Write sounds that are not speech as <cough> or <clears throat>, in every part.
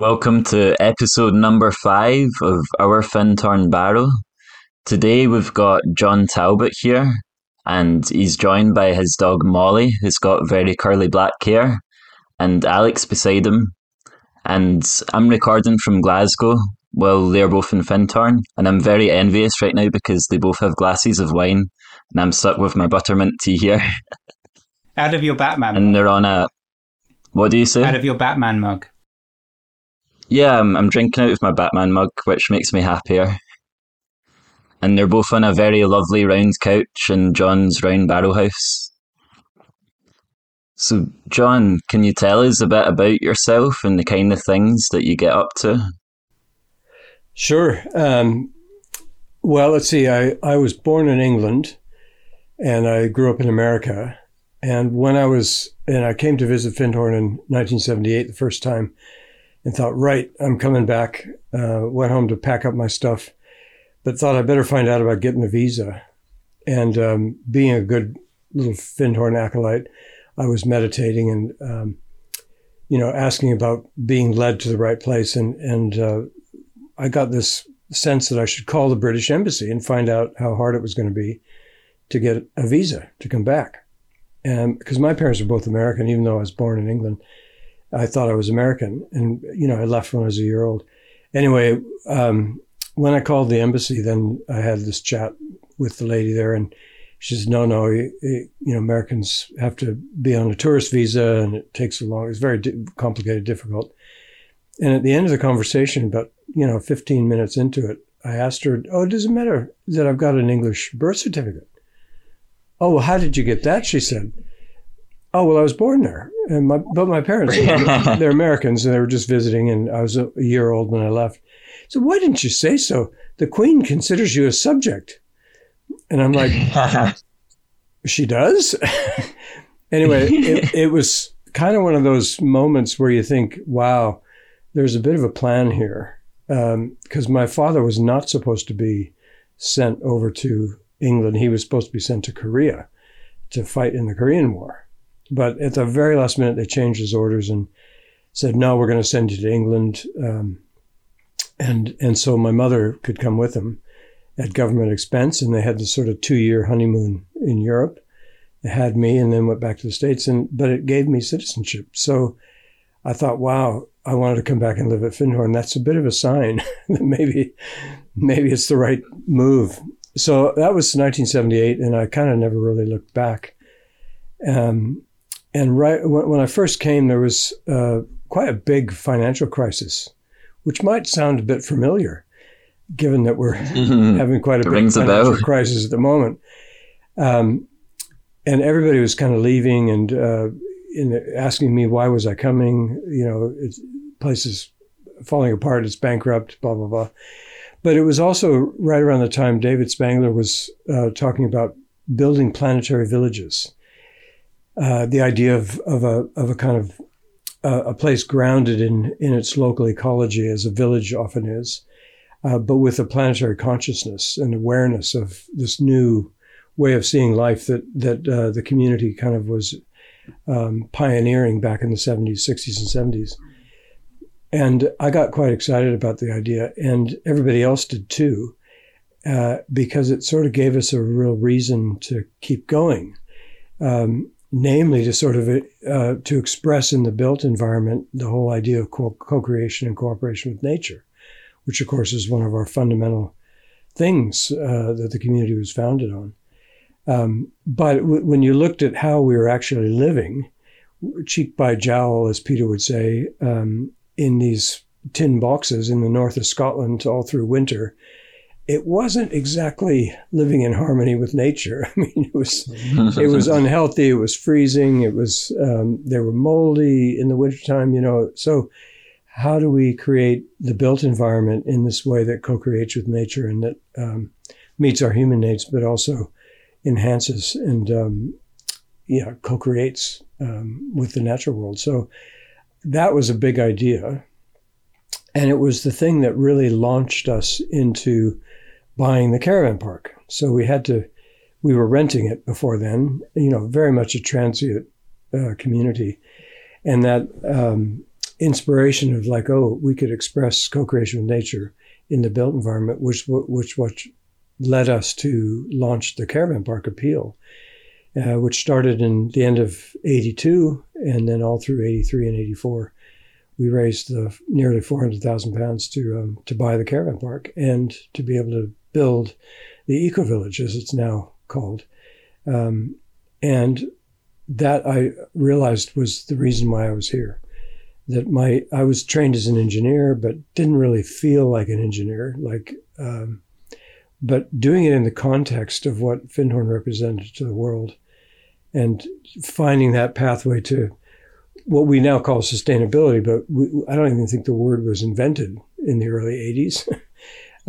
Welcome to episode number five of Our Findhorn Barrow. Today we've got John Talbott here, and he's joined by his dog Molly, who's got very curly black hair, and Alex beside him. And I'm recording from Glasgow. Well, they're both in Findhorn, and I'm very envious right now because they both have glasses of wine, and I'm stuck with my buttermint tea here. Out of your Batman. And they're on a. What do you say? Out of your Batman mug. Yeah, I'm, I'm drinking out of my Batman mug, which makes me happier. And they're both on a very lovely round couch in John's round barrow house. So, John, can you tell us a bit about yourself and the kind of things that you get up to? Sure. Um, well, let's see. I, I was born in England and I grew up in America. And when I was, and I came to visit Findhorn in 1978 the first time, and thought, right, I'm coming back. Uh, went home to pack up my stuff, but thought I better find out about getting a visa. And um, being a good little Findhorn acolyte, I was meditating and, um, you know, asking about being led to the right place. And, and uh, I got this sense that I should call the British Embassy and find out how hard it was going to be to get a visa to come back. And because my parents were both American, even though I was born in England. I thought I was American, and you know, I left when I was a year old. Anyway, um, when I called the embassy, then I had this chat with the lady there, and she says, "No, no, you, you know, Americans have to be on a tourist visa, and it takes a long. It's very di- complicated, difficult." And at the end of the conversation, about you know, 15 minutes into it, I asked her, "Oh, it does it matter that I've got an English birth certificate?" Oh, well, how did you get that? She said. Oh well, I was born there, and my but my parents <laughs> they're Americans, and they were just visiting, and I was a year old when I left. So why didn't you say so? The Queen considers you a subject, and I'm like, <laughs> she does. <laughs> anyway, it, it was kind of one of those moments where you think, wow, there's a bit of a plan here, because um, my father was not supposed to be sent over to England. He was supposed to be sent to Korea to fight in the Korean War. But at the very last minute, they changed his orders and said, "No, we're going to send you to England." Um, and and so my mother could come with him at government expense, and they had this sort of two-year honeymoon in Europe. They had me, and then went back to the states, and but it gave me citizenship. So I thought, wow, I wanted to come back and live at Findhorn. That's a bit of a sign <laughs> that maybe maybe it's the right move. So that was 1978, and I kind of never really looked back. Um, and right when I first came, there was uh, quite a big financial crisis, which might sound a bit familiar, given that we're <laughs> having quite a big financial crisis at the moment. Um, and everybody was kind of leaving and uh, asking me why was I coming. You know, it's, places falling apart, it's bankrupt, blah blah blah. But it was also right around the time David Spangler was uh, talking about building planetary villages uh, the idea of, of, a, of a kind of uh, a place grounded in, in its local ecology, as a village often is, uh, but with a planetary consciousness and awareness of this new way of seeing life that, that uh, the community kind of was um, pioneering back in the 70s, 60s, and 70s. And I got quite excited about the idea, and everybody else did too, uh, because it sort of gave us a real reason to keep going. Um, namely to sort of uh, to express in the built environment the whole idea of co- creation and cooperation with nature, which of course is one of our fundamental things uh, that the community was founded on. Um, but w- when you looked at how we were actually living, cheek by jowl, as Peter would say, um, in these tin boxes in the north of Scotland all through winter, it wasn't exactly living in harmony with nature. <laughs> I mean, it was it was <laughs> unhealthy. It was freezing. It was um, they were moldy in the wintertime. You know, so how do we create the built environment in this way that co-creates with nature and that um, meets our human needs, but also enhances and um, yeah co-creates um, with the natural world. So that was a big idea. And it was the thing that really launched us into buying the caravan park. So we had to, we were renting it before then, you know, very much a transient uh, community. And that um, inspiration of like, oh, we could express co-creation with nature in the built environment, which which what led us to launch the Caravan Park Appeal, uh, which started in the end of '82 and then all through '83 and '84. We raised uh, nearly 400,000 pounds to um, to buy the caravan park and to be able to build the eco village, as it's now called. Um, and that I realized was the reason why I was here. That my I was trained as an engineer, but didn't really feel like an engineer. Like, um, but doing it in the context of what Findhorn represented to the world, and finding that pathway to what we now call sustainability, but we, I don't even think the word was invented in the early '80s. <laughs>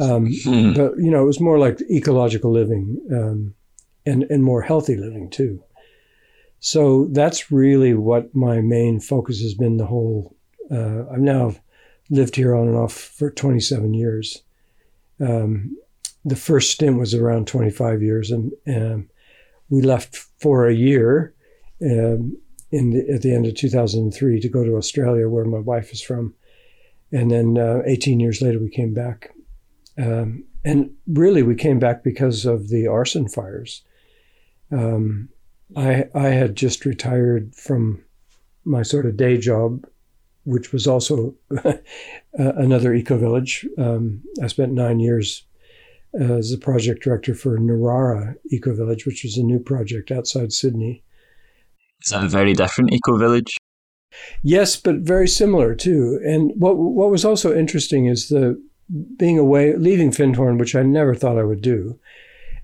um, hmm. But you know, it was more like ecological living um, and and more healthy living too. So that's really what my main focus has been the whole. Uh, I've now lived here on and off for 27 years. Um, the first stint was around 25 years, and um, we left for a year um, in the, at the end of 2003 to go to Australia, where my wife is from, and then uh, 18 years later we came back. Um, and really, we came back because of the arson fires. Um, I I had just retired from my sort of day job, which was also <laughs> another eco village. Um, I spent nine years as the project director for Narara Eco Village, which was a new project outside Sydney. Is that a very different eco village? Yes, but very similar too. And what what was also interesting is the being away, leaving Findhorn, which I never thought I would do,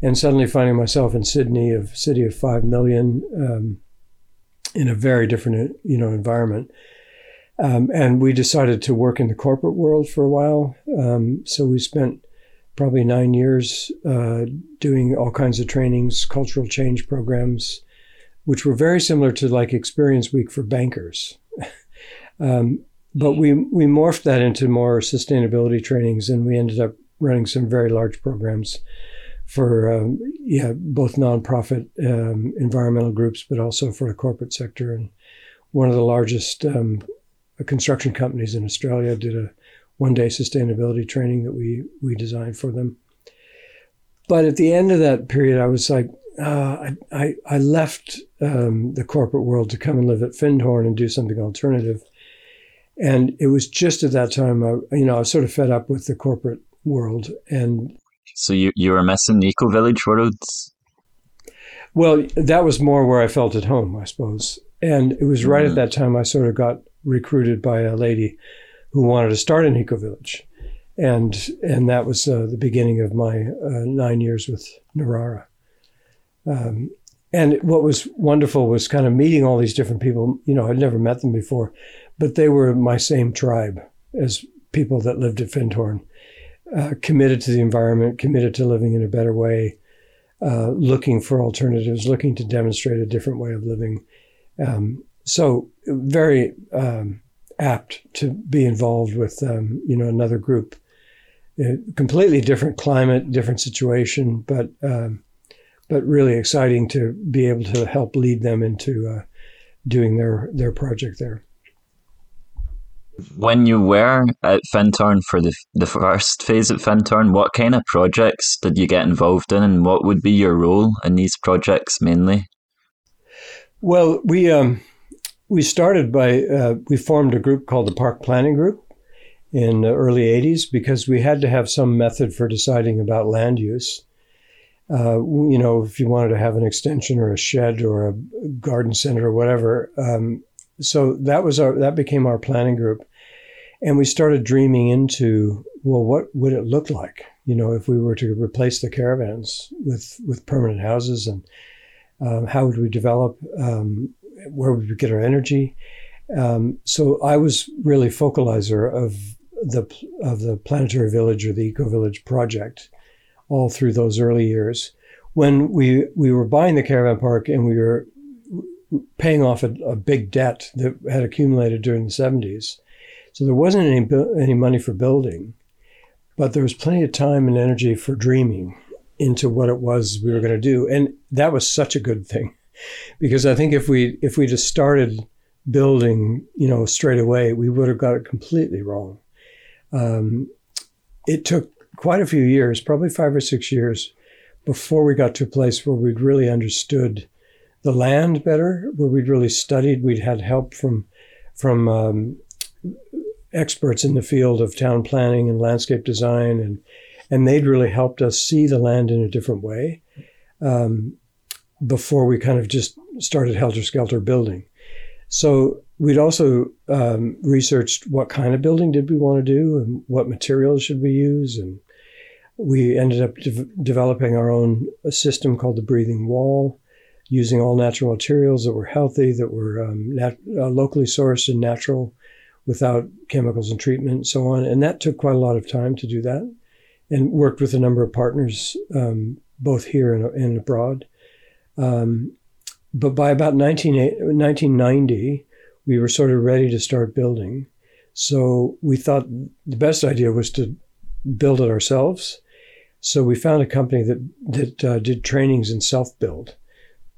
and suddenly finding myself in Sydney, a city of five million, um, in a very different you know environment. Um, and we decided to work in the corporate world for a while. Um, so we spent probably nine years uh, doing all kinds of trainings, cultural change programs, which were very similar to like Experience Week for bankers. <laughs> um, but we we morphed that into more sustainability trainings, and we ended up running some very large programs for um, yeah both nonprofit um, environmental groups, but also for the corporate sector. And one of the largest um, construction companies in Australia did a one day sustainability training that we we designed for them. But at the end of that period, I was like, uh, I, I, I left um, the corporate world to come and live at Findhorn and do something alternative. And it was just at that time, I, you know, I was sort of fed up with the corporate world, and so you you were missing Eco Village worlds. Well, that was more where I felt at home, I suppose. And it was right mm. at that time I sort of got recruited by a lady who wanted to start an Eco Village, and and that was uh, the beginning of my uh, nine years with Narara. Um, and what was wonderful was kind of meeting all these different people. You know, I'd never met them before, but they were my same tribe as people that lived at Findhorn uh, committed to the environment, committed to living in a better way, uh, looking for alternatives, looking to demonstrate a different way of living. Um, so very um, apt to be involved with um, you know another group. A completely different climate, different situation, but um, but really exciting to be able to help lead them into uh, doing their their project there when you were at Findhorn for the the first phase at Findhorn, what kind of projects did you get involved in, and what would be your role in these projects mainly? Well, we um, we started by uh, we formed a group called the Park Planning Group in the early '80s because we had to have some method for deciding about land use. Uh, you know, if you wanted to have an extension or a shed or a garden center or whatever, um, so that was our that became our planning group. And we started dreaming into well what would it look like you know if we were to replace the caravans with with permanent houses and um, how would we develop um, where would we get our energy? Um, so i was really focalizer of the of the planetary village or the eco village project all through those early years. When we we were buying the caravan park and we were paying off a, a big debt that had accumulated during the 70s so there wasn't any any money for building, but there was plenty of time and energy for dreaming into what it was we were going to do, and that was such a good thing, <laughs> because I think if we if we just started building, you know, straight away, we would have got it completely wrong. Um, it took quite a few years, probably five or six years, before we got to a place where we'd really understood the land better, where we'd really studied. We'd had help from from um, experts in the field of town planning and landscape design, and and they'd really helped us see the land in a different way um, before we kind of just started helter skelter building. So we'd also um, researched what kind of building did we want to do and what materials should we use and we ended up de- developing our own system called the breathing wall using all natural materials that were healthy that were um, nat- uh, locally sourced and natural without chemicals and treatment and so on and that took quite a lot of time to do that and worked with a number of partners um, both here and, and abroad um, but by about 19, 1990 we were sort of ready to start building. So we thought the best idea was to build it ourselves. So we found a company that that uh, did trainings in self build,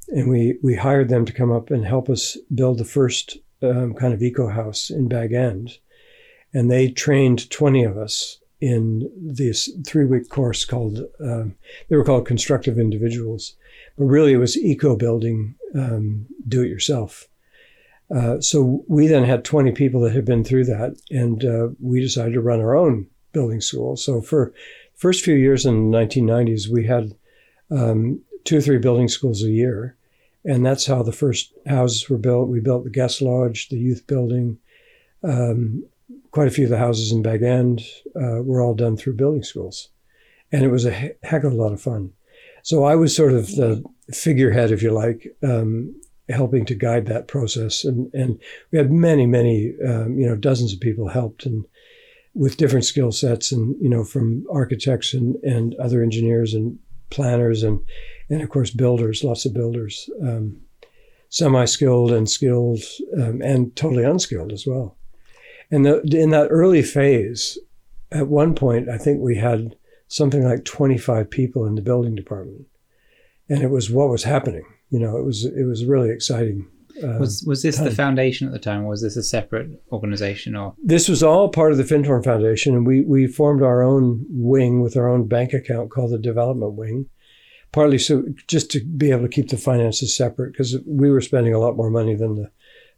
and we we hired them to come up and help us build the first um, kind of eco house in Bag End, and they trained twenty of us in this three week course called um, they were called constructive individuals, but really it was eco building, um, do it yourself. Uh, so we then had 20 people that had been through that, and uh, we decided to run our own building school. So for first few years in the 1990s, we had um, two or three building schools a year, and that's how the first houses were built. We built the guest lodge, the youth building. Um, quite a few of the houses in Bag End uh, were all done through building schools, and it was a heck of a lot of fun. So I was sort of the figurehead, if you like, um, helping to guide that process. And, and we had many, many, um, you know, dozens of people helped and with different skill sets and, you know, from architects and, and other engineers and planners and, and of course, builders, lots of builders, um, semi-skilled and skilled um, and totally unskilled as well. And the, in that early phase, at one point, I think we had something like 25 people in the building department. And it was what was happening you know, it was it was really exciting. Uh, was was this time. the foundation at the time, or was this a separate organization? Or this was all part of the Findhorn Foundation, and we we formed our own wing with our own bank account called the Development Wing, partly so just to be able to keep the finances separate because we were spending a lot more money than the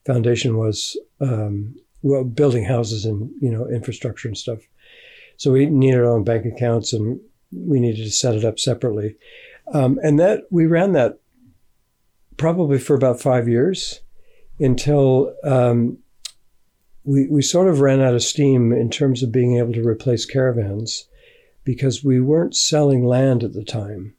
foundation was. Um, well, building houses and you know infrastructure and stuff. So we needed our own bank accounts, and we needed to set it up separately. Um, and that we ran that probably for about five years until um, we, we sort of ran out of steam in terms of being able to replace caravans because we weren't selling land at the time.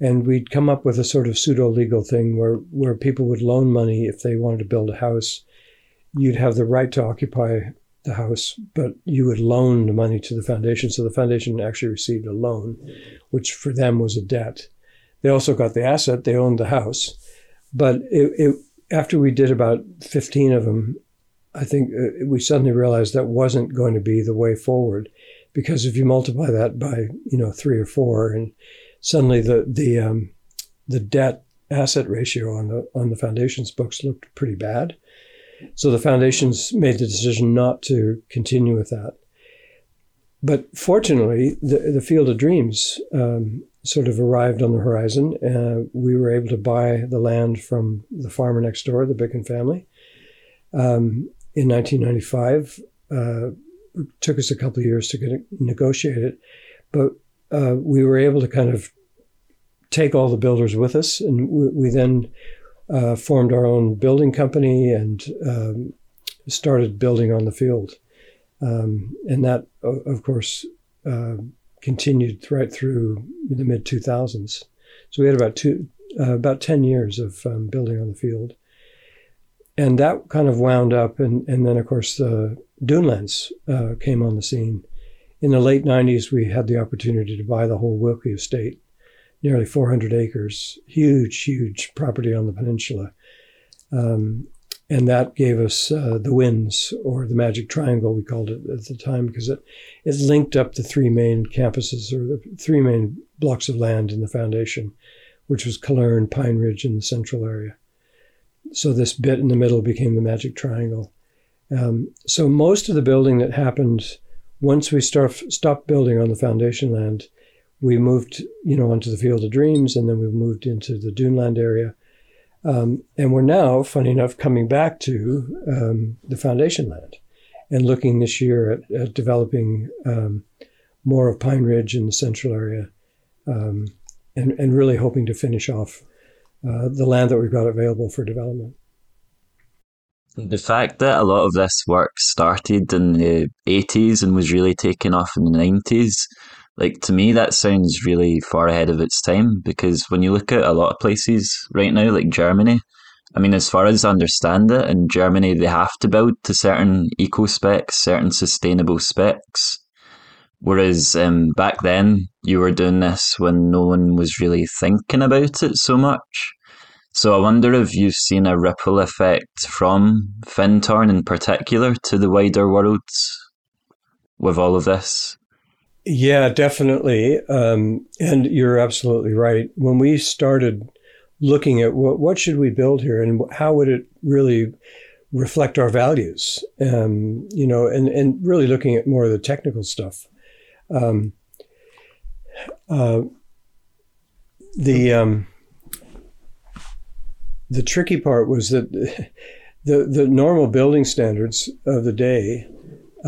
And we'd come up with a sort of pseudo legal thing where, where people would loan money if they wanted to build a house. You'd have the right to occupy the house, but you would loan the money to the foundation. So the foundation actually received a loan, which for them was a debt. They also got the asset, they owned the house. But it, it, after we did about 15 of them, I think uh, we suddenly realized that wasn't going to be the way forward, because if you multiply that by you know three or four, and suddenly the the um, the debt asset ratio on the on the foundation's books looked pretty bad. So the foundations made the decision not to continue with that. But fortunately, the, the Field of Dreams um, sort of arrived on the horizon. Uh, we were able to buy the land from the farmer next door, the Bicken family, um, in 1995. Uh, it took us a couple of years to get negotiate it, but uh, we were able to kind of take all the builders with us, and we, we then uh, formed our own building company and um, started building on the field. Um, and that, of course, uh, continued right through the mid 2000s. So we had about two, uh, about 10 years of um, building on the field. And that kind of wound up, and, and then, of course, the Dunelands uh, came on the scene. In the late 90s, we had the opportunity to buy the whole Wilkie estate, nearly 400 acres, huge, huge property on the peninsula. Um, and that gave us uh, the winds or the magic triangle we called it at the time because it, it linked up the three main campuses or the three main blocks of land in the foundation which was Cullerne, Pine Ridge, and the central area. so this bit in the middle became the magic triangle. Um, so most of the building that happened once we start, stopped building on the foundation land, we moved, you know, onto the Field of Dreams, and then we moved into the Duneland area. Um, and we're now, funny enough, coming back to um, the foundation land and looking this year at, at developing um, more of Pine Ridge in the central area um, and, and really hoping to finish off uh, the land that we've got available for development. The fact that a lot of this work started in the 80s and was really taken off in the 90s, like to me, that sounds really far ahead of its time because when you look at a lot of places right now, like Germany, I mean, as far as I understand it, in Germany, they have to build to certain eco specs, certain sustainable specs. Whereas um, back then, you were doing this when no one was really thinking about it so much. So I wonder if you've seen a ripple effect from Findhorn in particular to the wider world with all of this. Yeah, definitely. Um, and you're absolutely right. When we started looking at what, what should we build here and how would it really reflect our values, um, you know, and, and really looking at more of the technical stuff. Um, uh, the um, the tricky part was that <laughs> the the normal building standards of the day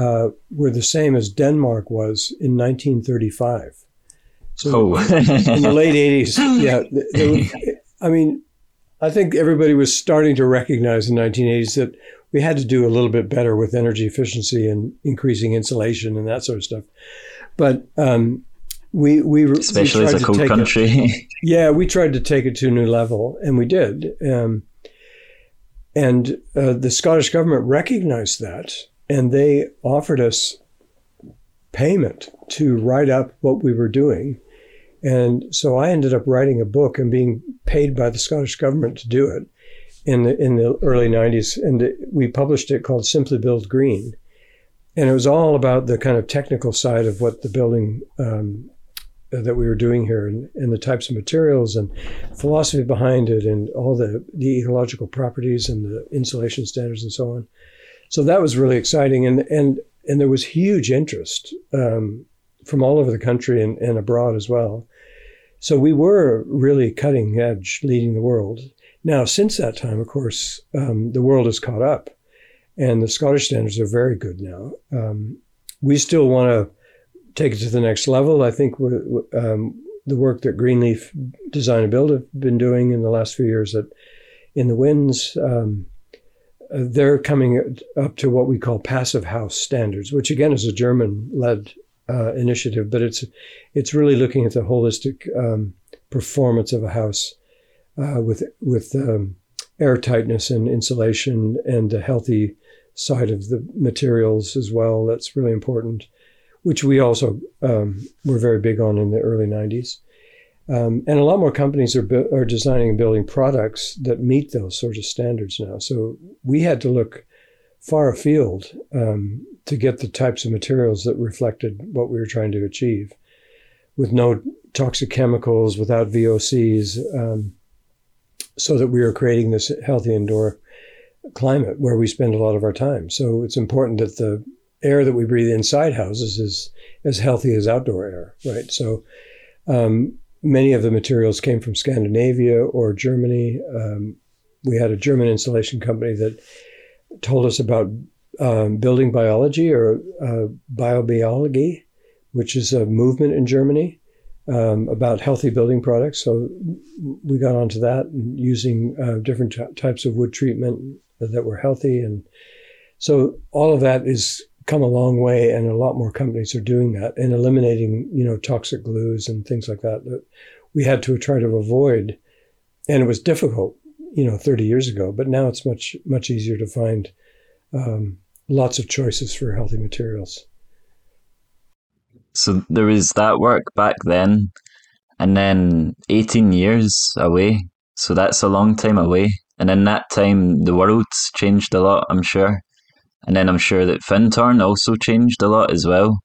uh, were the same as Denmark was in 1935. So oh. in the late 80s, <laughs> yeah, I mean, I think everybody was starting to recognize in the 1980s that we had to do a little bit better with energy efficiency and increasing insulation and that sort of stuff. But um, we we especially we as a cold country. It, <laughs> yeah, we tried to take it to a new level, and we did. Um, and uh, the Scottish government recognized that, and they offered us payment to write up what we were doing. And so I ended up writing a book and being paid by the Scottish government to do it in the in the early 90s and we published it called Simply Build Green. And it was all about the kind of technical side of what the building um, that we were doing here and, and, the types of materials and philosophy behind it and all the, the ecological properties and the insulation standards and so on. So that was really exciting. And, and, and there was huge interest um, from all over the country and, and abroad as well. So we were really cutting edge, leading the world. Now, since that time, of course, um, the world has caught up and the Scottish standards are very good now. Um, we still want to take it to the next level. I think um, the work that Greenleaf Design and Build have been doing in the last few years at in the winds, um, they're coming up to what we call passive house standards, which again is a German-led uh, initiative, but it's it's really looking at the holistic um, performance of a house uh, with with um, air tightness and insulation and a healthy side of the materials as well. That's really important which we also um, were very big on in the early 90s. Um, and a lot more companies are, bu- are designing and building products that meet those sorts of standards now. So we had to look far afield um, to get the types of materials that reflected what we were trying to achieve with no toxic chemicals, without VOCs, um, so that we were creating this healthy indoor climate where we spend a lot of our time. So it's important that the air that we breathe inside houses is as healthy as outdoor air, right? So um, many of the materials came from Scandinavia or Germany. Um, we had a German installation company that told us about um, building biology or uh, baubiology, which is a movement in Germany um, about healthy building products. So we got onto that using uh, different t- types of wood treatment that were healthy and so all of that is come a long way, and a lot more companies are doing that and eliminating, you know, toxic glues and things like that that we had to try to avoid. And it was difficult, you know, 30 years ago, but now it's much much easier to find um, lots of choices for healthy materials. So there was that work back then, and then 18 years away. So that's a long time away. And in that time, the world's changed a lot, I'm sure. And then I'm sure that Findhorn also changed a lot as well.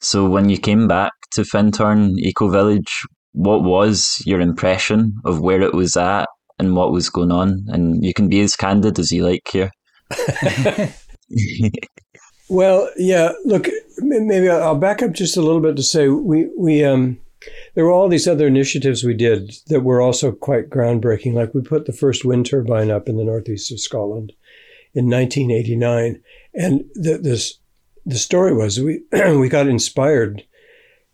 So when you came back to Findhorn Eco Village, what was your impression of where it was at and what was going on. And you can be as candid as you like here. <laughs> well, yeah. Look, maybe I'll back up just a little bit to say we we um there were all these other initiatives we did that were also quite groundbreaking. Like we put the first wind turbine up in the northeast of Scotland in 1989, and the, this the story was we <clears throat> we got inspired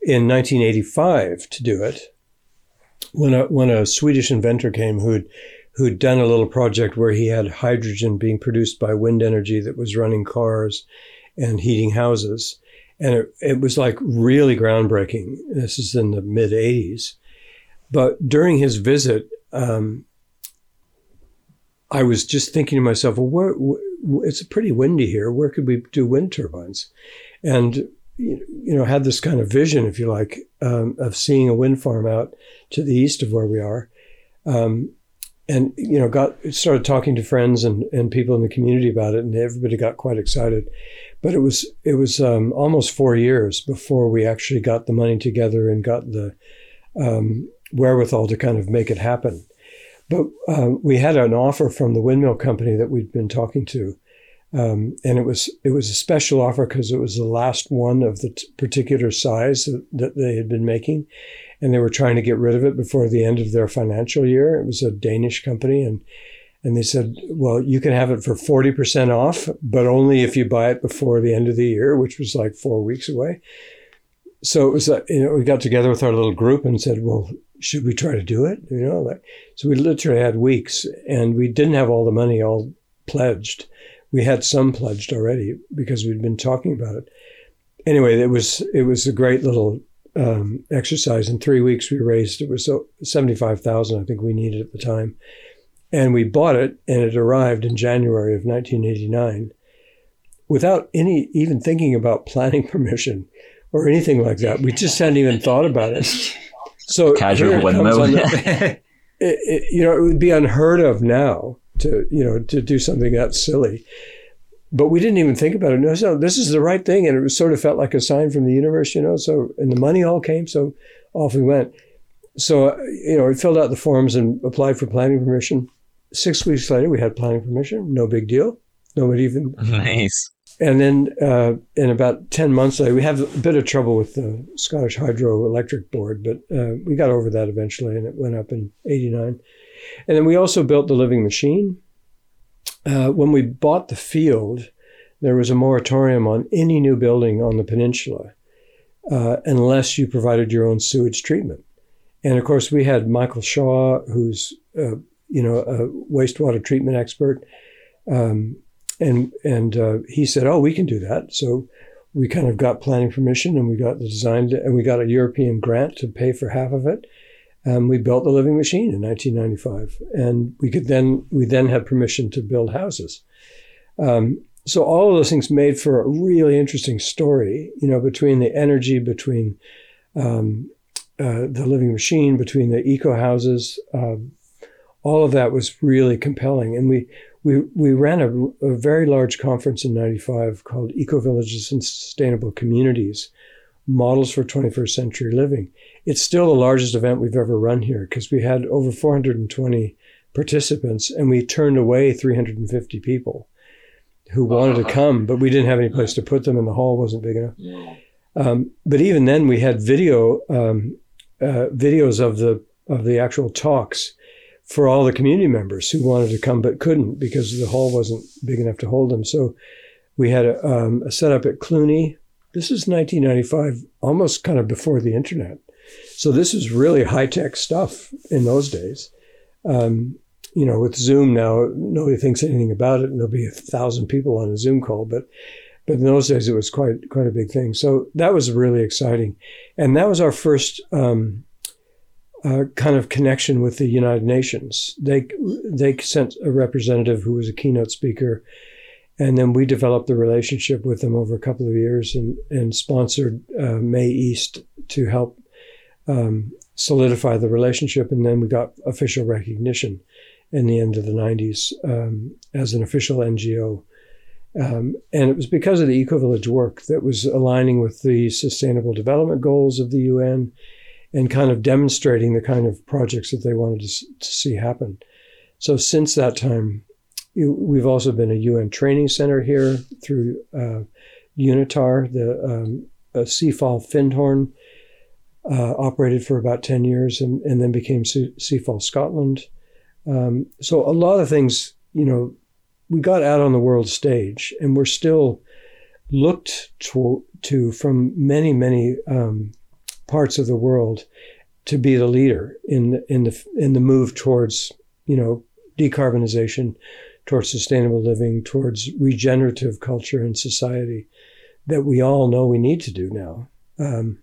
in 1985 to do it when a when a Swedish inventor came who'd who'd done a little project where he had hydrogen being produced by wind energy that was running cars and heating houses and it, it was like really groundbreaking. This is in the mid 80s. But during his visit, um, I was just thinking to myself, well, where, where, it's pretty windy here. Where could we do wind turbines? And you know, had this kind of vision, if you like, um, of seeing a wind farm out to the east of where we are. Um, and you know, got started talking to friends and, and people in the community about it, and everybody got quite excited. But it was it was um, almost four years before we actually got the money together and got the um, wherewithal to kind of make it happen. But uh, we had an offer from the windmill company that we'd been talking to, um, and it was it was a special offer because it was the last one of the t- particular size that, that they had been making, and they were trying to get rid of it before the end of their financial year. It was a Danish company, and and they said, well, you can have it for 40% off, but only if you buy it before the end of the year, which was like four weeks away. So it was, uh, you know, we got together with our little group and said, well, should we try to do it? You know, like, so we literally had weeks and we didn't have all the money all pledged. We had some pledged already because we'd been talking about it. Anyway, it was, it was a great little um, exercise. In three weeks, we raised, it was so 75,000, I think we needed at the time and we bought it, and it arrived in January of 1989 without any even thinking about planning <laughs> permission or anything like that. We just hadn't even thought about it. <laughs> So casual windmill. <laughs> <laughs> it, it, you know, it would be unheard of now to you know to do something that silly. But we didn't even think about it. No, so this is the right thing, and it was sort of felt like a sign from the universe, you know. So and the money all came, so off we went. So you know, we filled out the forms and applied for planning permission six weeks later, we had planning permission. No big deal. Nobody even. <laughs> Nice. And then uh, in about 10 months later, we had a bit of trouble with the Scottish Hydroelectric Board, but uh, we got over that eventually and it went up in 89. And then we also built the living machine. Uh, when we bought the field, there was a moratorium on any new building on the peninsula uh, unless you provided your own sewage treatment. And of course, we had Michael Shaw, who's uh, you know, a wastewater treatment expert. Um, and and uh, he said, "Oh, we can do that." So we kind of got planning permission, and we got the design, to, and we got a European grant to pay for half of it. And we built the living machine in 1995, and we could then we then had permission to build houses. Um, so all of those things made for a really interesting story, you know, between the energy, between um, uh, the living machine, between the eco houses, um, all of that was really compelling. And we, we, we ran a, a very large conference in 95 called Eco Villages and Sustainable Communities Models for 21st Century Living. It's still the largest event we've ever run here because we had over 420 participants and we turned away 350 people who wanted to come, but we didn't have any place to put them and the hall wasn't big enough. Um, but even then, we had video um, uh, videos of the of the actual talks for all the community members who wanted to come but couldn't because the hall wasn't big enough to hold them. So we had a, um, a setup at Cluny. This is 1995, almost kind of before the internet. So this is really high tech stuff in those days. Um, you know, with Zoom now, nobody thinks anything about it. And there'll be a thousand people on a Zoom call, but but in those days it was quite quite a big thing. So that was really exciting, and that was our first um, uh, kind of connection with the United Nations. They they sent a representative who was a keynote speaker, and then we developed the relationship with them over a couple of years and and sponsored uh, May East to help um, solidify the relationship. And then we got official recognition in the end of the 90s um, as an official NGO. Um, and it was because of the Eco Village work that was aligning with the Sustainable Development Goals of the UN and kind of demonstrating the kind of projects that they wanted to, to see happen. So since that time, we've also been a UN training center here through uh, UNITAR, the um, CIFAL Findhorn, uh, operated for about 10 years and, and then became CIFAL Scotland. Um, so a lot of things, you know, we got out on the world stage and we're still looked to, to from many, many um, parts of the world to be the leader in in the in the move towards you know decarbonization, towards sustainable living, towards regenerative culture and society that we all know we need to do now. Um,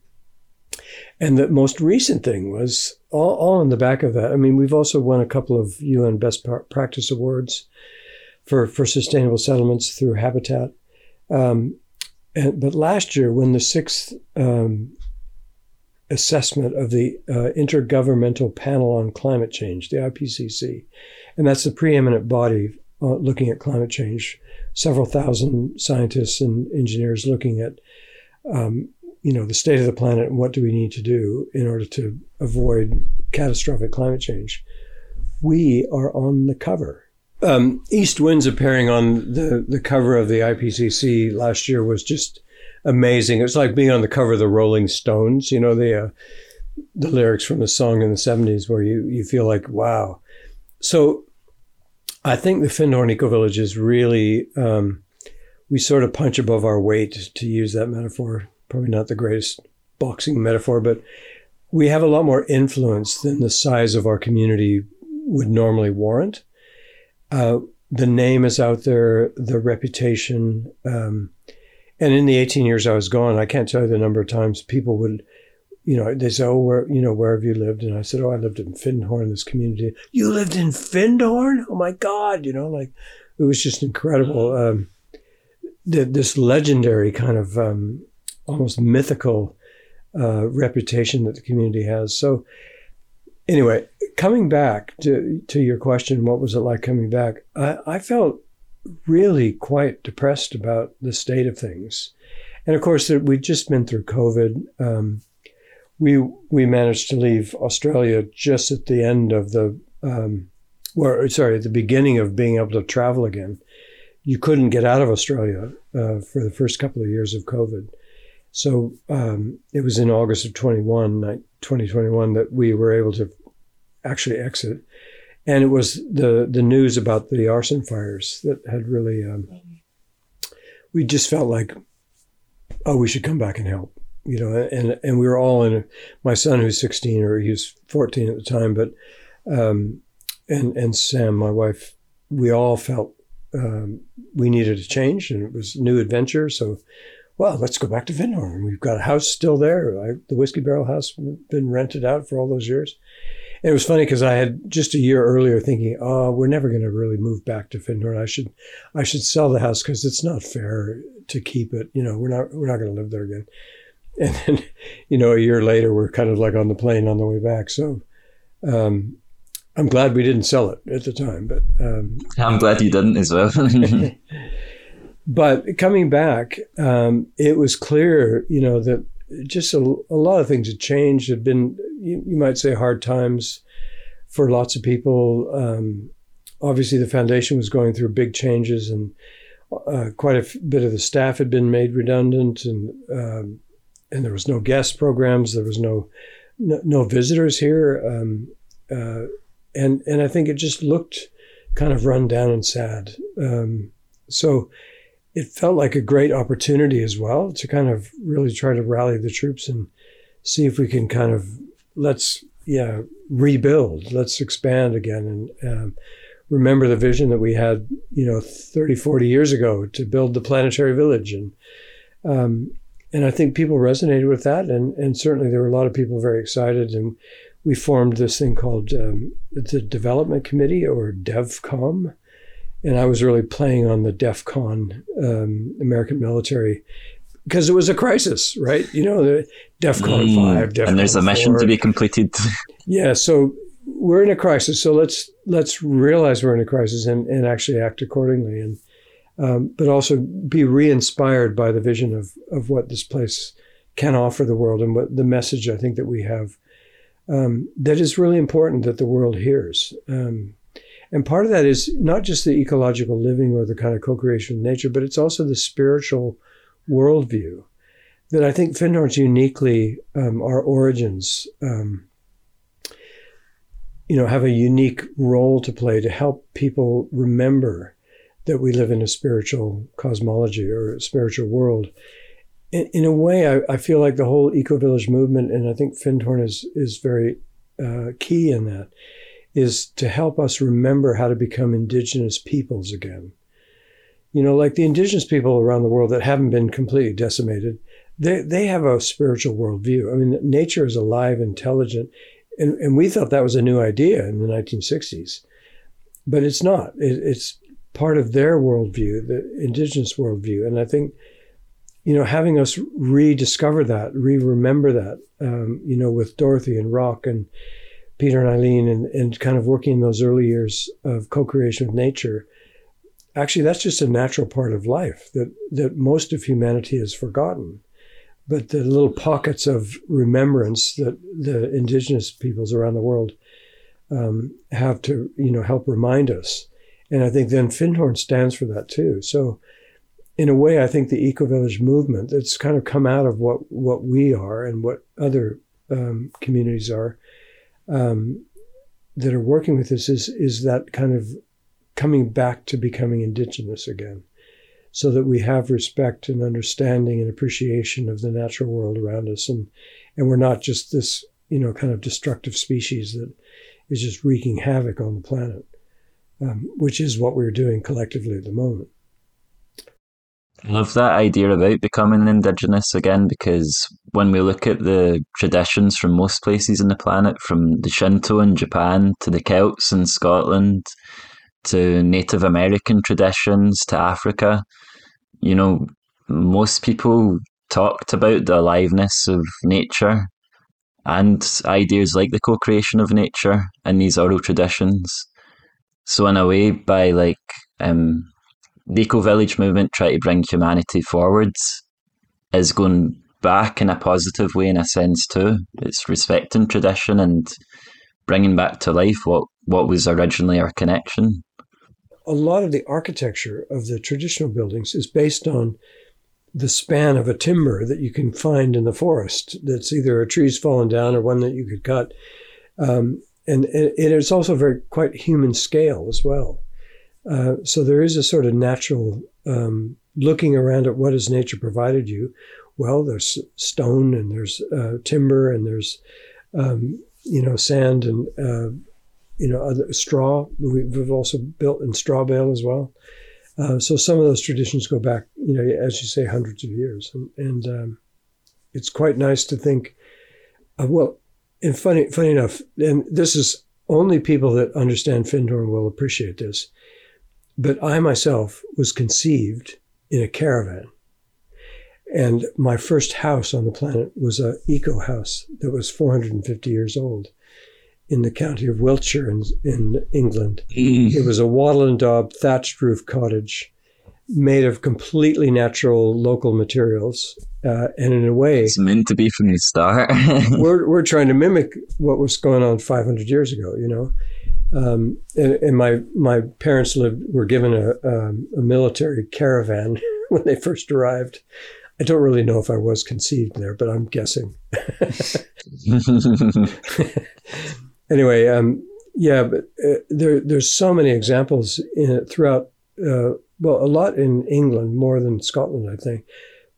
and the most recent thing was all, all on the back of that. I mean, we've also won a couple of UN Best Practice Awards for, for sustainable settlements through Habitat. Um, and, but last year, when the sixth um, assessment of the uh, Intergovernmental Panel on Climate Change, the IPCC, and that's the preeminent body uh, looking at climate change, several thousand scientists and engineers looking at um, you know the state of the planet and what do we need to do in order to avoid catastrophic climate change. We are on the cover. Um, East Whins appearing on the, the cover of the IPCC last year was just amazing. It's like being on the cover of the Rolling Stones, you know, the, uh, the lyrics from the song in the 70s where you, you feel like, wow. So I think the Findhorn Eco Village is really, um, we sort of punch above our weight, to use that metaphor. Probably not the greatest boxing metaphor, but we have a lot more influence than the size of our community would normally warrant. Uh, the name is out there, the reputation. Um, and in the 18 years I was gone, I can't tell you the number of times people would, you know, they say, oh, where, you know, where have you lived? And I said, oh, I lived in Findhorn, this community. You lived in Findhorn? Oh my God, you know, like it was just incredible. Um, the, this legendary kind of um, almost mythical uh, reputation that the community has. So anyway, coming back to, to your question, what was it like coming back? I, I felt really quite depressed about the state of things. And of course, we'd just been through COVID. Um, we we managed to leave Australia just at the end of the, um, or sorry, at the beginning of being able to travel again. You couldn't get out of Australia uh, for the first couple of years of COVID. So um, it was in August of 21, 2021 that we were able to actually exit. And it was the, the news about the arson fires that had really, um, we just felt like, oh, we should come back and help, you know, and, and we were all in, my son who's 16 or he was 14 at the time, but, um, and, and Sam, my wife, we all felt um, we needed a change and it was a new adventure. So, well, let's go back to Findhorn. We've got a house still there. I, the Whiskey Barrel House been rented out for all those years. It was funny because I had just a year earlier thinking, oh, we're never going to really move back to Findhorn. I should, I should sell the house because it's not fair to keep it. You know, we're not, we're not going to live there again. <laughs> And then, you know, a year later, we're kind of like on the plane on the way back. So, um, I'm glad we didn't sell it at the time, but um, <laughs> I'm glad you didn't as well. <laughs> but coming back, um, it was clear, you know, that just a, a, lot of things had changed. Had been you, you, might say hard times for lots of people. Um, obviously, the foundation was going through big changes, and uh, quite a bit of the staff had been made redundant, and um, and there was no guest programs. There was no no, no visitors here, um, uh, and and I think it just looked kind of run down and sad. Um, so it felt like a great opportunity as well to kind of really try to rally the troops and see if we can kind of let's yeah rebuild let's expand again. And um, remember the vision that we had you know 30 40 years ago to build the planetary village. And um, and I think people resonated with that. And and certainly there were a lot of people very excited. And we formed this thing called um, the development committee or DevCom and I was really playing on the DEF CON um, American military because it was a crisis, right? You know, the DEF CON mm, 5, DEF And there's a mission to be completed. <laughs> yeah, so we're in a crisis. So let's let's realize we're in a crisis and, and actually act accordingly. And um, but also be re-inspired by the vision of, of what this place can offer the world and what the message I think that we have um, that is really important that the world hears. Um, And part of that is not just the ecological living or the kind of co-creation of nature, but it's also the spiritual worldview that I think Findhorn's uniquely um, our origins. Um, you know, have a unique role to play to help people remember that we live in a spiritual cosmology or a spiritual world. In, in a way, I, I, feel like the whole eco village movement, and I think Findhorn is is very uh, key in that, is to help us remember how to become indigenous peoples again. You know, like the indigenous people around the world that haven't been completely decimated, they, they have a spiritual worldview. I mean, nature is alive, intelligent, and, and we thought that was a new idea in the 1960s, but it's not. It, it's part of their worldview, the indigenous worldview. And I think, you know, having us rediscover that, re remember that, um, you know, with Dorothy and Rock and Peter and Eileen and, and kind of working in those early years of co creation with nature, actually, that's just a natural part of life that, that most of humanity has forgotten but the little pockets of remembrance that the indigenous peoples around the world um, have to, you know, help remind us. And I think then Findhorn stands for that too. So, in a way, I think the eco village movement that's kind of come out of what what we are and what other um, communities are um, that are working with this is is that kind of coming back to becoming indigenous again. So that we have respect and understanding and appreciation of the natural world around us. And and we're not just this you know kind of destructive species that is just wreaking havoc on the planet um, which is what we're doing collectively at the moment Love that idea about becoming indigenous again because when we look at the traditions from most places in the planet, from the Shinto in Japan to the Celts in Scotland to Native American traditions to Africa, you know, most people talked about the aliveness of nature and ideas like the co creation of nature in these oral traditions. So, in a way, by like um, the eco village movement trying to bring humanity forwards, is going back in a positive way in a sense too. It's respecting tradition and bringing back to life what, what was originally our connection a lot of the architecture of the traditional buildings is based on the span of a timber that you can find in the forest. That's either a tree's fallen down or one that you could cut. Um, and it is also very quite human scale as well. Uh, so there is a sort of natural um, looking around at what has nature provided you. Well, there's stone and there's uh, timber and there's um, you know sand and uh, you know, other, straw. We've also built in straw bale as well. Uh, so some of those traditions go back, you know, as you say, hundreds of years, and, and um, it's quite nice to think. Uh, well, and funny, funny enough, and this is only people that understand Findhorn will appreciate this. But I myself was conceived in a caravan. And my first house on the planet was a eco house that was 450 years old in the county of Wiltshire in, in England. Mm. It was a wattle and daub thatched roof cottage made of completely natural local materials. Uh, and in a way, it's meant to be from the start. <laughs> we're, we're trying to mimic what was going on 500 years ago, you know. Um, and, and, my my parents lived were given a, um, a military caravan <laughs> when they first arrived. I don't really know if I was conceived there, but I'm guessing <laughs> anyway, um, yeah, but uh, there there's so many examples in throughout. Uh, well, a lot in England more than Scotland, I think,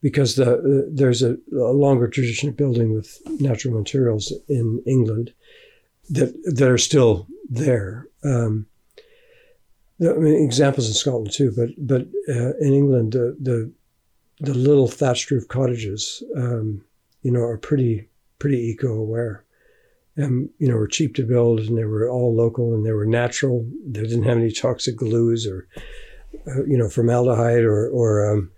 because the uh, there's a, a, longer tradition of building with natural materials in England that that are still there. Um, I mean, examples in Scotland too, but but uh, in England, the, the the little thatched roof cottages, um, you know, are pretty pretty eco aware and you know, were cheap to build and they were all local and they were natural. They didn't have any toxic glues or, uh, you know, formaldehyde or, or um,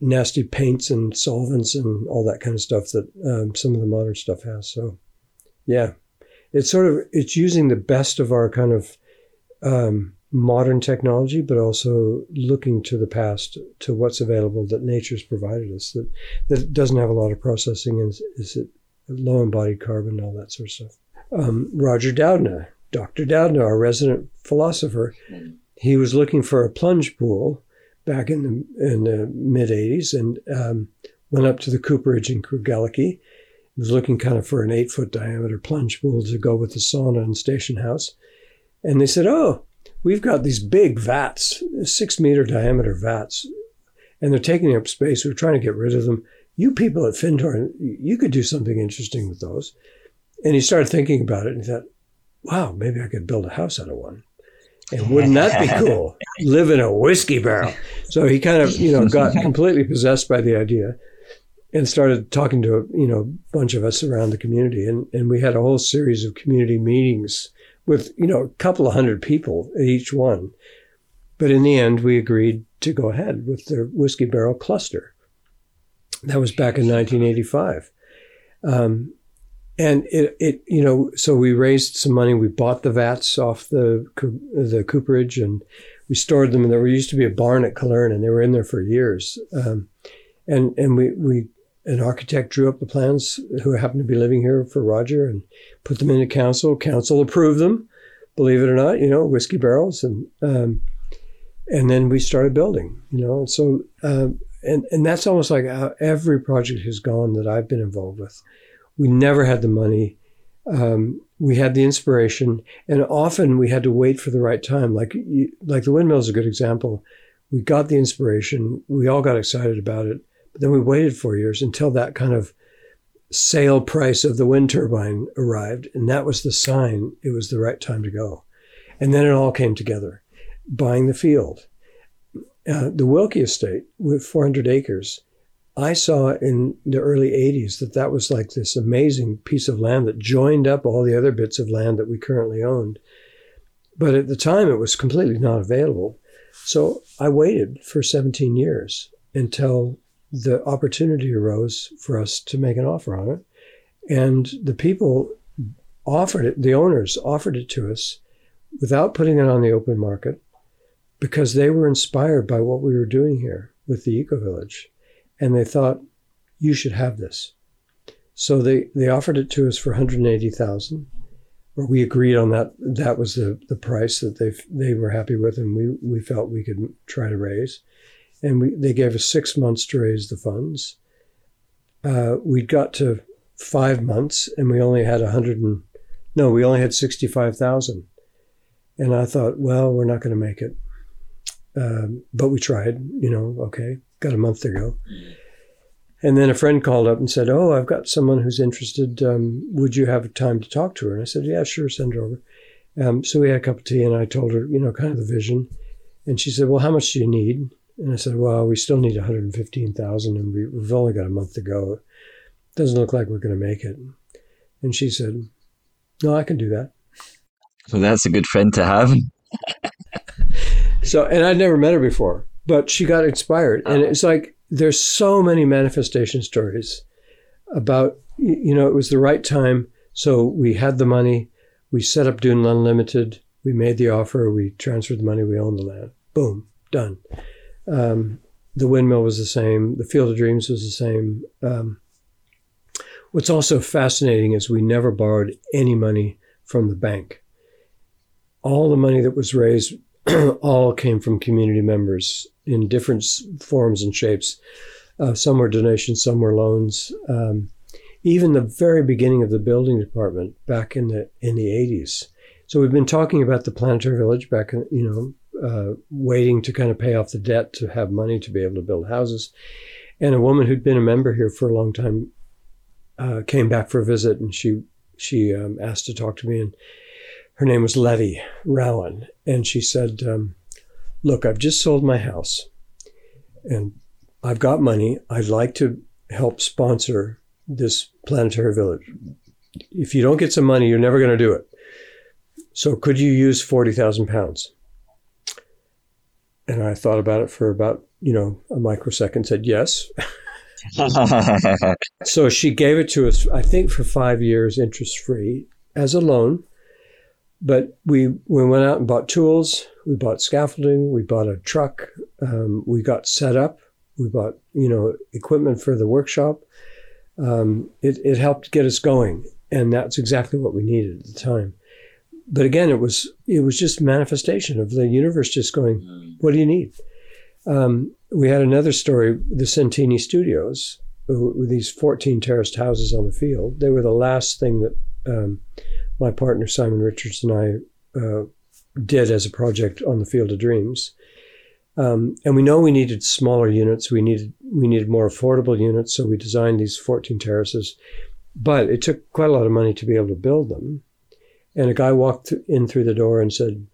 nasty paints and solvents and all that kind of stuff that um, some of the modern stuff has. So, yeah, it's sort of it's using the best of our kind of um, modern technology, but also looking to the past to what's available that nature's provided us that that doesn't have a lot of processing and is it low embodied carbon, and all that sort of stuff. Um, Roger Doudna Dr. Doudna, our resident philosopher, he was looking for a plunge pool back in the in the mid '80s, and um, went up to the cooperage in Craigellachie. Was looking kind of for an eight foot diameter plunge pool to go with the sauna and station house, and they said, "Oh, we've got these big vats, six meter diameter vats, and they're taking up space. We're trying to get rid of them. You people at Findhorn, you could do something interesting with those." And he started thinking about it, and he thought, "Wow, maybe I could build a house out of one." And wouldn't that be <laughs> cool? Live in a whiskey barrel. So he kind of, you know, got <laughs> completely possessed by the idea and started talking to, you know, a bunch of us around the community. And, and we had a whole series of community meetings with, you know, a couple of hundred people at each one. But in the end, we agreed to go ahead with the whiskey barrel cluster. That was back in 1985. Um, and it, it you know so we raised some money we bought the vats off the the cooperage and we stored them and there used to be a barn at Cullerne and they were in there for years um, and and we we an architect drew up the plans who happened to be living here for Roger and put them into council council approved them believe it or not you know whiskey barrels and um, and then we started building you know and so um, and and that's almost like how every project has gone that I've been involved with we never had the money. Um, we had the inspiration, and often we had to wait for the right time. Like like the windmill is a good example. We got the inspiration, we all got excited about it, but then we waited four years until that kind of sale price of the wind turbine arrived, and that was the sign it was the right time to go. And then it all came together. Buying the field, uh, the Wilkie estate with 400 acres I saw in the early 80s that that was like this amazing piece of land that joined up all the other bits of land that we currently owned. But at the time, it was completely not available. So I waited for 17 years until the opportunity arose for us to make an offer on it. And the people offered it, the owners offered it to us without putting it on the open market because they were inspired by what we were doing here with the Eco Village and they thought you should have this. So they, they offered it to us for 180,000 or we agreed on that that was the, the price that they they were happy with and we, we felt we could try to raise and we, they gave us six months to raise the funds uh, we got to five months and we only had a 100 and no we only had 65,000 and I thought well we're not going to make it um, but we tried you know okay got a month ago. And then a friend called up and said, "Oh, I've got someone who's interested. Um, would you have time to talk to her?" And I said, "Yeah, sure, send her over." Um, so we had a cup of tea, and I told her, you know, kind of the vision. And she said, "Well, how much do you need?" And I said, "Well, we still need one hundred fifteen thousand, and we, we've only got a month to go. It doesn't look like we're going to make it." And she said, "No, I can do that." So that's a good friend to have. <laughs> so, and I'd never met her before but she got inspired. And oh. it's like there's so many manifestation stories about, you know, it was the right time. So we had the money. We set up Duneland Limited. We made the offer. We transferred the money. We owned the land. Boom, done. Um, the windmill was the same. The Field of Dreams was the same. Um, what's also fascinating is we never borrowed any money from the bank. All the money that was raised <clears throat> all came from community members in different forms and shapes. Uh, some were donations, some were loans. Um, even the very beginning of the building department back in the in the 80s. So we've been talking about the planetary village back, in, you know, uh, waiting to kind of pay off the debt to have money to be able to build houses. And a woman who'd been a member here for a long time uh, came back for a visit, and she she um, asked to talk to me, and her name was Letty Rowan, and she said, um, "Look, I've just sold my house, and I've got money. I'd like to help sponsor this planetary village. If you don't get some money, you're never going to do it. So could you use forty thousand pounds?" And I thought about it for about you know a microsecond. Said yes. <laughs> so she gave it to us, I think, for five years, interest free, as a loan. But we, we went out and bought tools, we bought scaffolding, we bought a truck, um, we got set up, we bought, you know, equipment for the workshop. Um, it, it helped get us going. And that's exactly what we needed at the time. But again, it was it was just manifestation of the universe just going, Mm. "What do you need?" Um, we had another story, the Centini Studios, with these 14 terraced houses on the field. They were the last thing that um, my partner Simon Richards and I uh, did as a project on the Field of Dreams. Um, and we know we needed smaller units. We needed we needed more affordable units, so we designed these 14 terraces. But it took quite a lot of money to be able to build them. And a guy walked in through the door and said,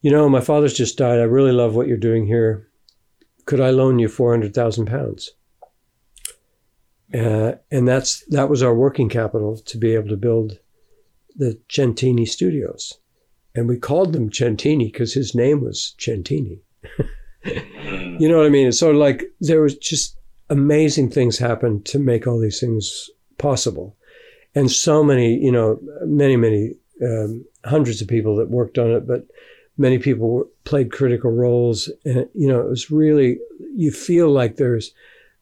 "You know, my father's just died. I really love what you're doing here. Could I loan you 400,000 pounds?" Uh, and that's that was our working capital to be able to build the Centini Studios, and we called them Centini because his name was Centini. <laughs> you know what I mean? Of like there was just amazing things happened to make all these things possible, and so many, you know, many, many um, hundreds of people that worked on it, but many people were, played critical roles, and you know, it was really you feel like there's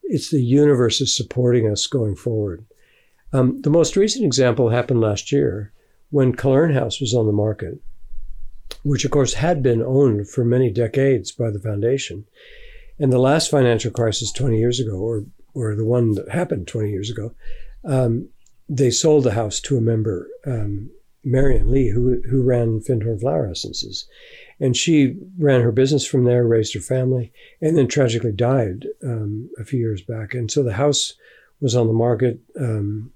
it's the universe is supporting us going forward. Um, the most recent example happened last year when Cullerne House was on the market, which of course had been owned for many decades by the foundation. And the last financial crisis 20 years ago, or, or the one that happened 20 years ago, um, they sold the house to a member, um, Marion Leigh, who, who ran Findhorn Flower Essences. And she ran her business from there, raised her family, and then tragically died um, a few years back. And so the house was on the market, um,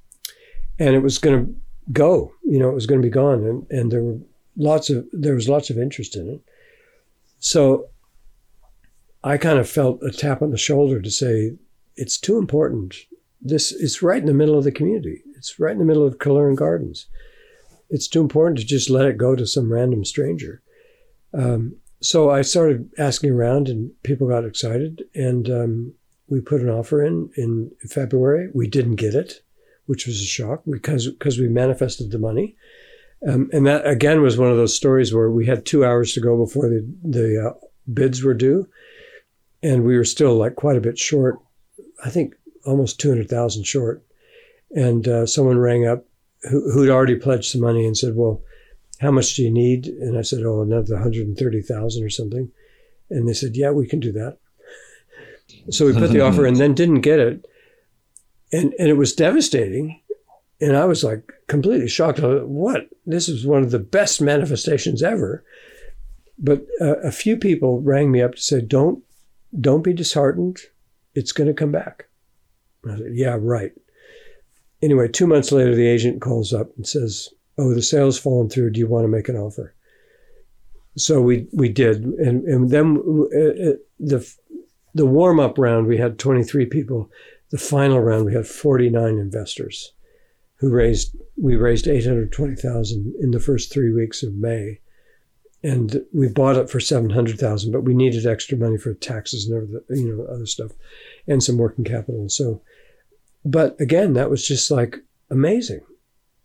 and it was going to go. You know, it was going to be gone, and, and there were lots of there was lots of interest in it. So I kind of felt a tap on the shoulder to say it's too important. This is right in the middle of the community. It's right in the middle of Cullerne Gardens. It's too important to just let it go to some random stranger. Um, so I started asking around, and people got excited, and um, we put an offer in in February. We didn't get it, which was a shock because because we manifested the money, um, and that again was one of those stories where we had two hours to go before the the uh, bids were due, and we were still like quite a bit short. I think almost two hundred thousand short, and uh, someone rang up who, who'd already pledged some money and said, "Well." how much do you need? And I said, oh, another 130,000 or something. And they said, yeah, we can do that. So we put the offer and <laughs> then didn't get it. And, and it was devastating. And I was like completely shocked. What? This is one of the best manifestations ever. But uh, a few people rang me up to say, don't, don't be disheartened. It's going to come back. I said, yeah, right. Anyway, two months later, the agent calls up and says, oh, the sale's fallen through. Do you want to make an offer? So we we did, and and then uh, the the warm up round we had 23 people. The final round we had 49 investors, who raised we raised 820,000 in the first three weeks of May, and we bought it for 700,000. But we needed extra money for taxes and everything, you know, other stuff, and some working capital. So, but again, that was just like amazing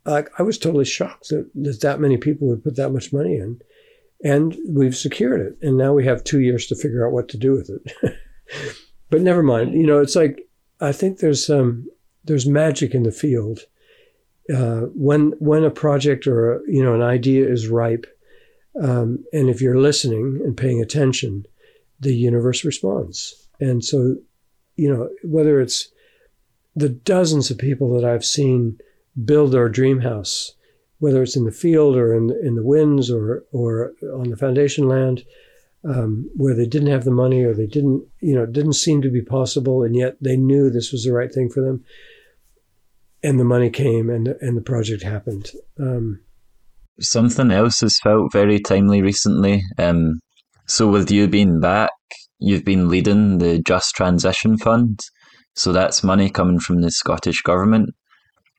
like I was totally shocked that, that that many people would put that much money in, and we've secured it, and now we have two years to figure out what to do with it. <laughs> but never mind. You know, it's like I think there's um, there's magic in the field. Uh, when when a project or a, you know an idea is ripe, um, and if you're listening and paying attention, the universe responds. And so, you know, whether it's the dozens of people that I've seen build their dream house, whether it's in the field or in in the Whins or or on the foundation land, um, where they didn't have the money or they didn't you know didn't seem to be possible, and yet they knew this was the right thing for them, and the money came and and the project happened. Um, Something else has felt very timely recently. Um, so with you being back, you've been leading the Just Transition Fund. So that's money coming from the Scottish government.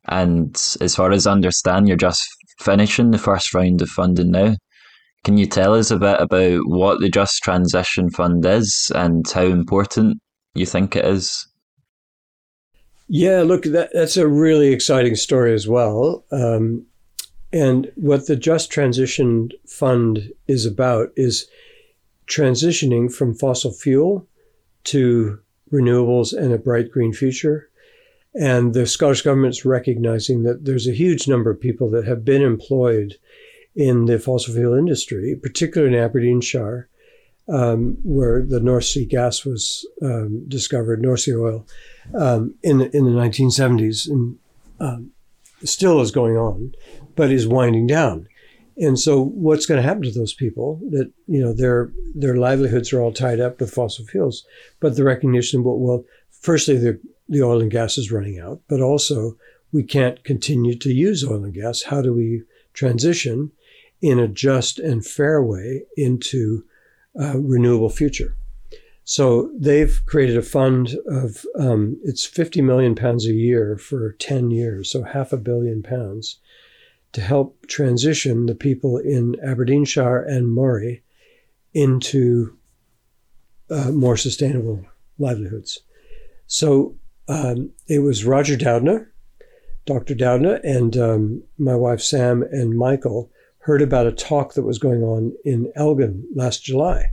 And as far as I understand, you're just finishing the first round of funding now. Can you tell us a bit about what the Just Transition Fund is and how important you think it is? Yeah, look, that, that's a really exciting story as well. Um, and what the Just Transition Fund is about is transitioning from fossil fuel to renewables and a bright green future. And the Scottish government's recognizing that there's a huge number of people that have been employed in the fossil fuel industry, particularly in Aberdeenshire, um, where the North Sea gas was um, discovered, North Sea oil, um, in the, in the 1970s, and um, still is going on, but is winding down. And so, what's going to happen to those people? That you know, their their livelihoods are all tied up with fossil fuels, but the recognition, well, well firstly, the the oil and gas is running out, but also we can't continue to use oil and gas. How do we transition in a just and fair way into a renewable future? So they've created a fund of um, it's 50 million pounds a year for 10 years, so half a billion pounds, to help transition the people in Aberdeenshire and Moray into uh, more sustainable livelihoods. So um, it was Roger Doudna, Dr. Doudna, and um, my wife Sam and Michael heard about a talk that was going on in Elgin last July.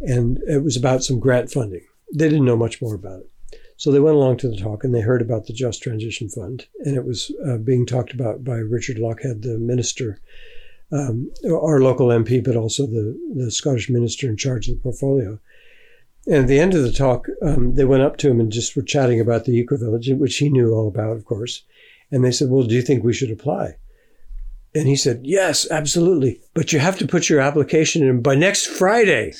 And it was about some grant funding. They didn't know much more about it. So they went along to the talk and they heard about the Just Transition Fund. And it was uh, being talked about by Richard Lochhead, the minister, um, our local MP, but also the, the Scottish minister in charge of the portfolio. And at the end of the talk, um, they went up to him and just were chatting about the eco village, which he knew all about, of course. And they said, Well, do you think we should apply? And he said, Yes, absolutely. But you have to put your application in by next Friday.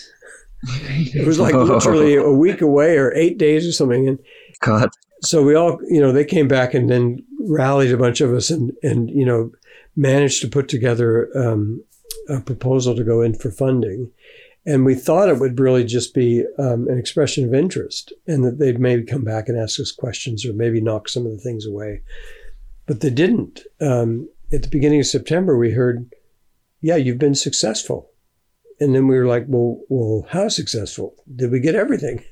It was like <laughs> literally a week away or eight days or something. And God. So we all, you know, they came back and then rallied a bunch of us and, and you know, managed to put together um, a proposal to go in for funding. And we thought it would really just be um, an expression of interest and that they'd maybe come back and ask us questions or maybe knock some of the things away. But they didn't. Um, at the beginning of September, we heard, yeah, you've been successful. And then we were like, well, well, how successful? Did we get everything?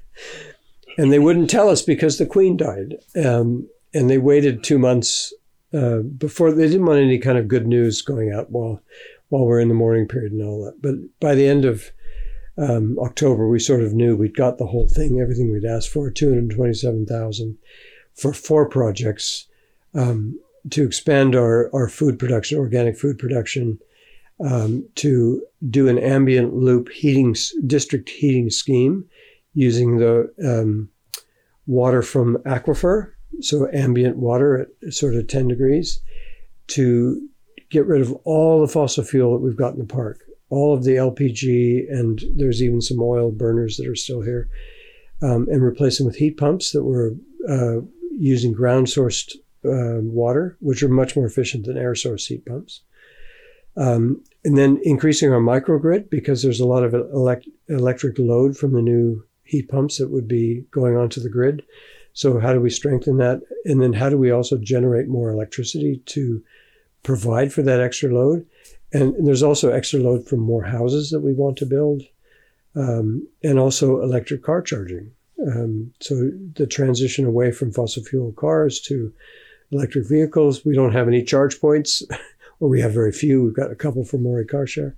And they wouldn't tell us because the queen died. Um, and they waited two months uh, before they didn't want any kind of good news going out while while we're in the mourning period and all that. But by the end of um, October, we sort of knew we'd got the whole thing, everything we'd asked for, 227,000 for four projects um, to expand our, our food production, organic food production, um, to do an ambient loop heating district heating scheme using the um, water from aquifer, so ambient water at sort of 10 degrees, to get rid of all the fossil fuel that we've got in the park all of the LPG, and there's even some oil burners that are still here, um, and replace them with heat pumps that were uh, using ground sourced uh, water, which are much more efficient than air source heat pumps. Um, and then increasing our microgrid because there's a lot of elect- electric load from the new heat pumps that would be going onto the grid. So, how do we strengthen that? And then, how do we also generate more electricity to provide for that extra load? And there's also extra load from more houses that we want to build, um, and also electric car charging. Um, so the transition away from fossil fuel cars to electric vehicles. We don't have any charge points, <laughs> or we have very few. We've got a couple for Moray Car Share.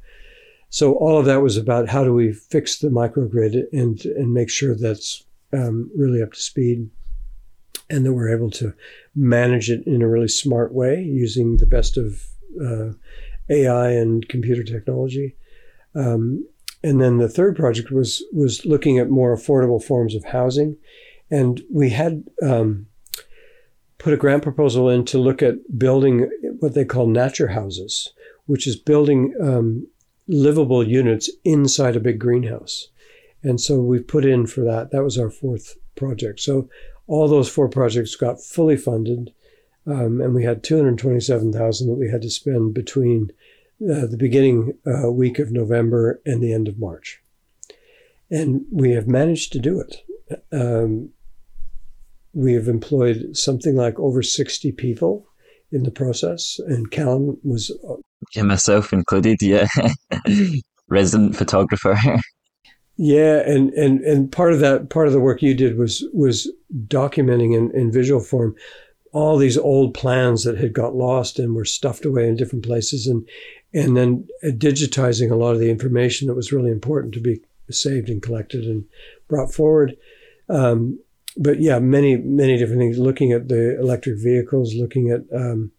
So all of that was about how do we fix the microgrid and and make sure that's um, really up to speed, and that we're able to manage it in a really smart way using the best of uh, AI and computer technology. Um, and then the third project was was looking at more affordable forms of housing, and we had um, put a grant proposal in to look at building what they call nature houses, which is building um, livable units inside a big greenhouse. And so we put in for that. That was our fourth project. So all those four projects got fully funded. Um, and we had 227,000 that we had to spend between uh, the beginning uh, week of November and the end of March. And we have managed to do it. Um, we have employed something like over 60 people in the process, and Callum was. Uh, yeah, myself included, yeah. <laughs> Resident photographer. Yeah, and, and and part of that part of the work you did was was documenting in, in visual form all these old plans that had got lost and were stuffed away in different places and and then digitizing a lot of the information that was really important to be saved and collected and brought forward. Um, but yeah, many many different things. Looking at the electric vehicles, looking at um,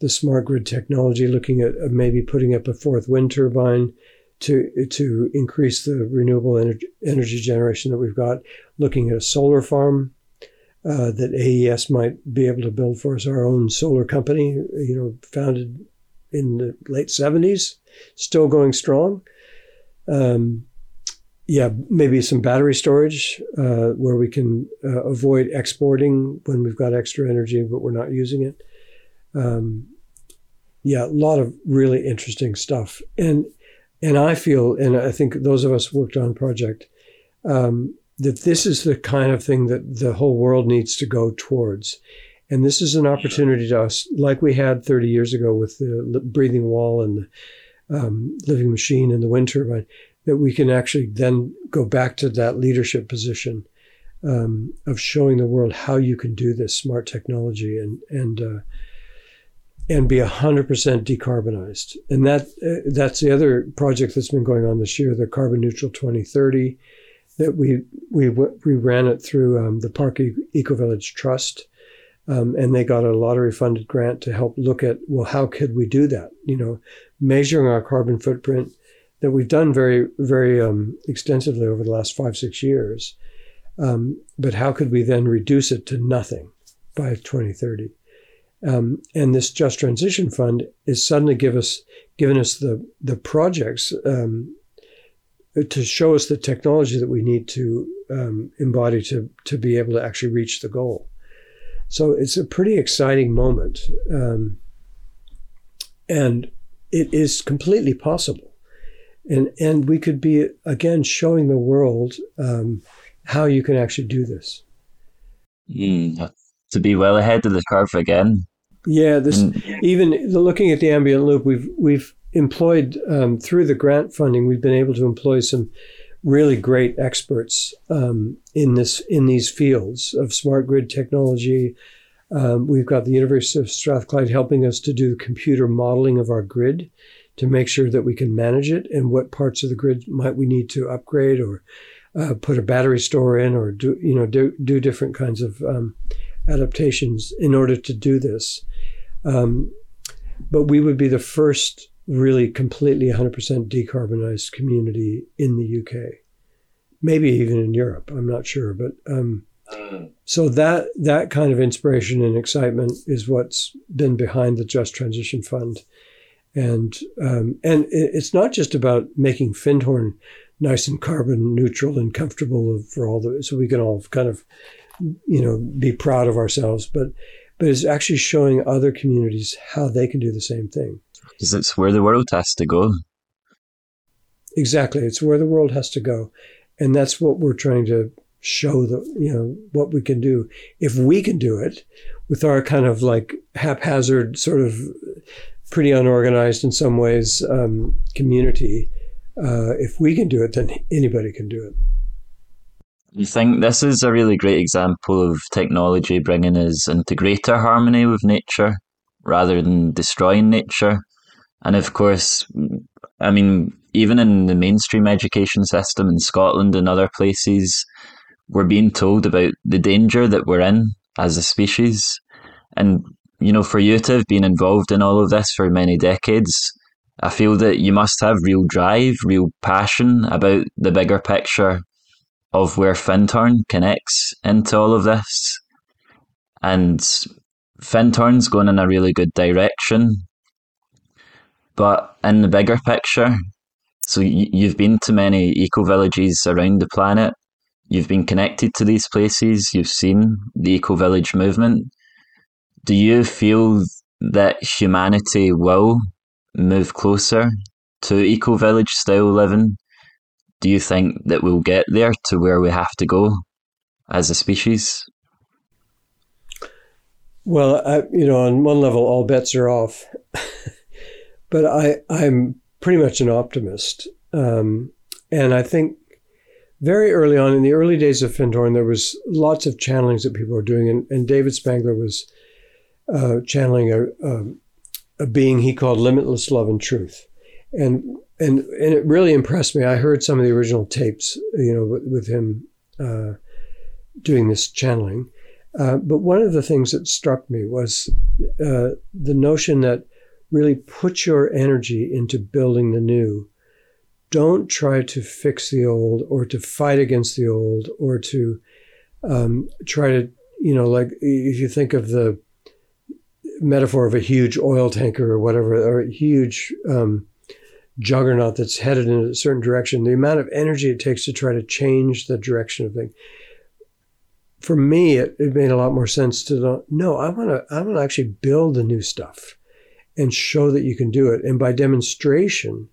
the smart grid technology, looking at uh, maybe putting up a fourth wind turbine to to increase the renewable energy, energy generation that we've got, looking at a solar farm uh, that AES might be able to build for us, our own solar company, you know, founded in the late 70s, still going strong. Um, yeah, maybe some battery storage uh, where we can uh, avoid exporting when we've got extra energy, but we're not using it. Um, yeah, a lot of really interesting stuff. And and I feel, and I think those of us worked on project, um, that this is the kind of thing that the whole world needs to go towards. And this is an opportunity to us, like we had 30 years ago with the breathing wall and the um, living machine and the wind turbine, that we can actually then go back to that leadership position um, of showing the world how you can do this smart technology and and uh, and be 100% decarbonized. And that uh, that's the other project that's been going on this year, the Carbon Neutral 2030, that we we we ran it through um, the Park Eco Village Trust. Um, and they got a lottery funded grant to help look at well how could we do that you know measuring our carbon footprint that we've done very very um, extensively over the last five six years. Um, but how could we then reduce it to nothing by 2030 um, and this Just Transition Fund is suddenly give us given us the the projects um, to show us the technology that we need to um, embody to to be able to actually reach the goal. So it's a pretty exciting moment, um, and it is completely possible, and and we could be again showing the world um, how you can actually do this. Mm, to be well ahead of the curve again. Yeah, this mm. even looking at the ambient loop, we've we've employed um, through the grant funding, we've been able to employ some really great experts um, in this in these fields of smart grid technology. Um, we've got the University of Strathclyde helping us to do computer modeling of our grid to make sure that we can manage it and what parts of the grid might we need to upgrade or uh, put a battery store in or do you know do, do different kinds of um, adaptations in order to do this. Um, but we would be the first really completely 100% decarbonized community in the UK, maybe even in Europe. I'm not sure, but um, so that that kind of inspiration and excitement is what's been behind the Just Transition Fund, and um, and it's not just about making Findhorn nice and carbon neutral and comfortable for all the so we can all kind of you know be proud of ourselves, but but it's actually showing other communities how they can do the same thing. Because it's where the world has to go. Exactly. It's where the world has to go. And that's what we're trying to show the you know what we can do. If we can do it with our kind of like haphazard, sort of pretty unorganized in some ways um, community, uh, if we can do it, then anybody can do it. You think this is a really great example of technology bringing us into greater harmony with nature rather than destroying nature? And of course, I mean, even in the mainstream education system in Scotland and other places, we're being told about the danger that we're in as a species. And, you know, for you to have been involved in all of this for many decades, I feel that you must have real drive, real passion about the bigger picture of where Findhorn connects into all of this. And Findhorn's going in a really good direction. But in the bigger picture, so you've been to many eco villages around the planet, you've been connected to these places, you've seen the eco village movement. Do you feel that humanity will move closer to eco village style living? Do you think that we'll get there to where we have to go as a species? Well, I, you know, on one level, all bets are off, <laughs> but I, I'm pretty much an optimist, um, and I think very early on in the early days of Findhorn, there was lots of channelings that people were doing, and, and David Spangler was uh, channeling a, a, a being he called limitless love and truth, and and and it really impressed me. I heard some of the original tapes, you know, with, with him uh, doing this channeling, Uh, but one of the things that struck me was uh, the notion that really put your energy into building the new. Don't try to fix the old or to fight against the old or to um, try to, you know, like if you think of the metaphor of a huge oil tanker or whatever, or a huge um, juggernaut that's headed in a certain direction, the amount of energy it takes to try to change the direction of things. For me, it, it made a lot more sense to no, I want to, I want to actually build the new stuff and show that you can do it. And by demonstration,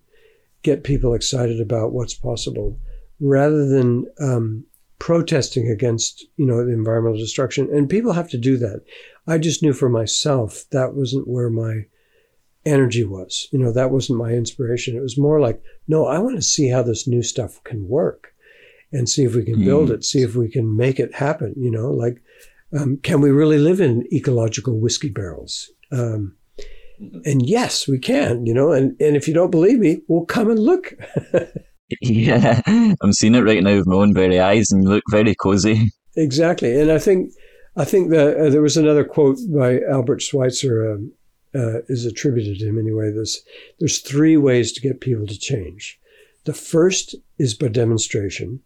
get people excited about what's possible rather than um, protesting against, you know, the environmental destruction. And people have to do that. I just knew for myself that wasn't where my energy was. You know, that wasn't my inspiration. It was more like, no, I want to see how this new stuff can work and see if we can build mm. it, see if we can make it happen. You know, like, um, can we really live in ecological whiskey barrels? Um, and yes, we can, you know, and, and if you don't believe me, we'll come and look. <laughs> yeah, <laughs> I'm seeing it right now with my own very eyes and look very cozy. Exactly. And I think, I think that uh, there was another quote by Albert Schweitzer, um, uh, is attributed to him anyway. There's, there's three ways to get people to change. The first is by demonstration.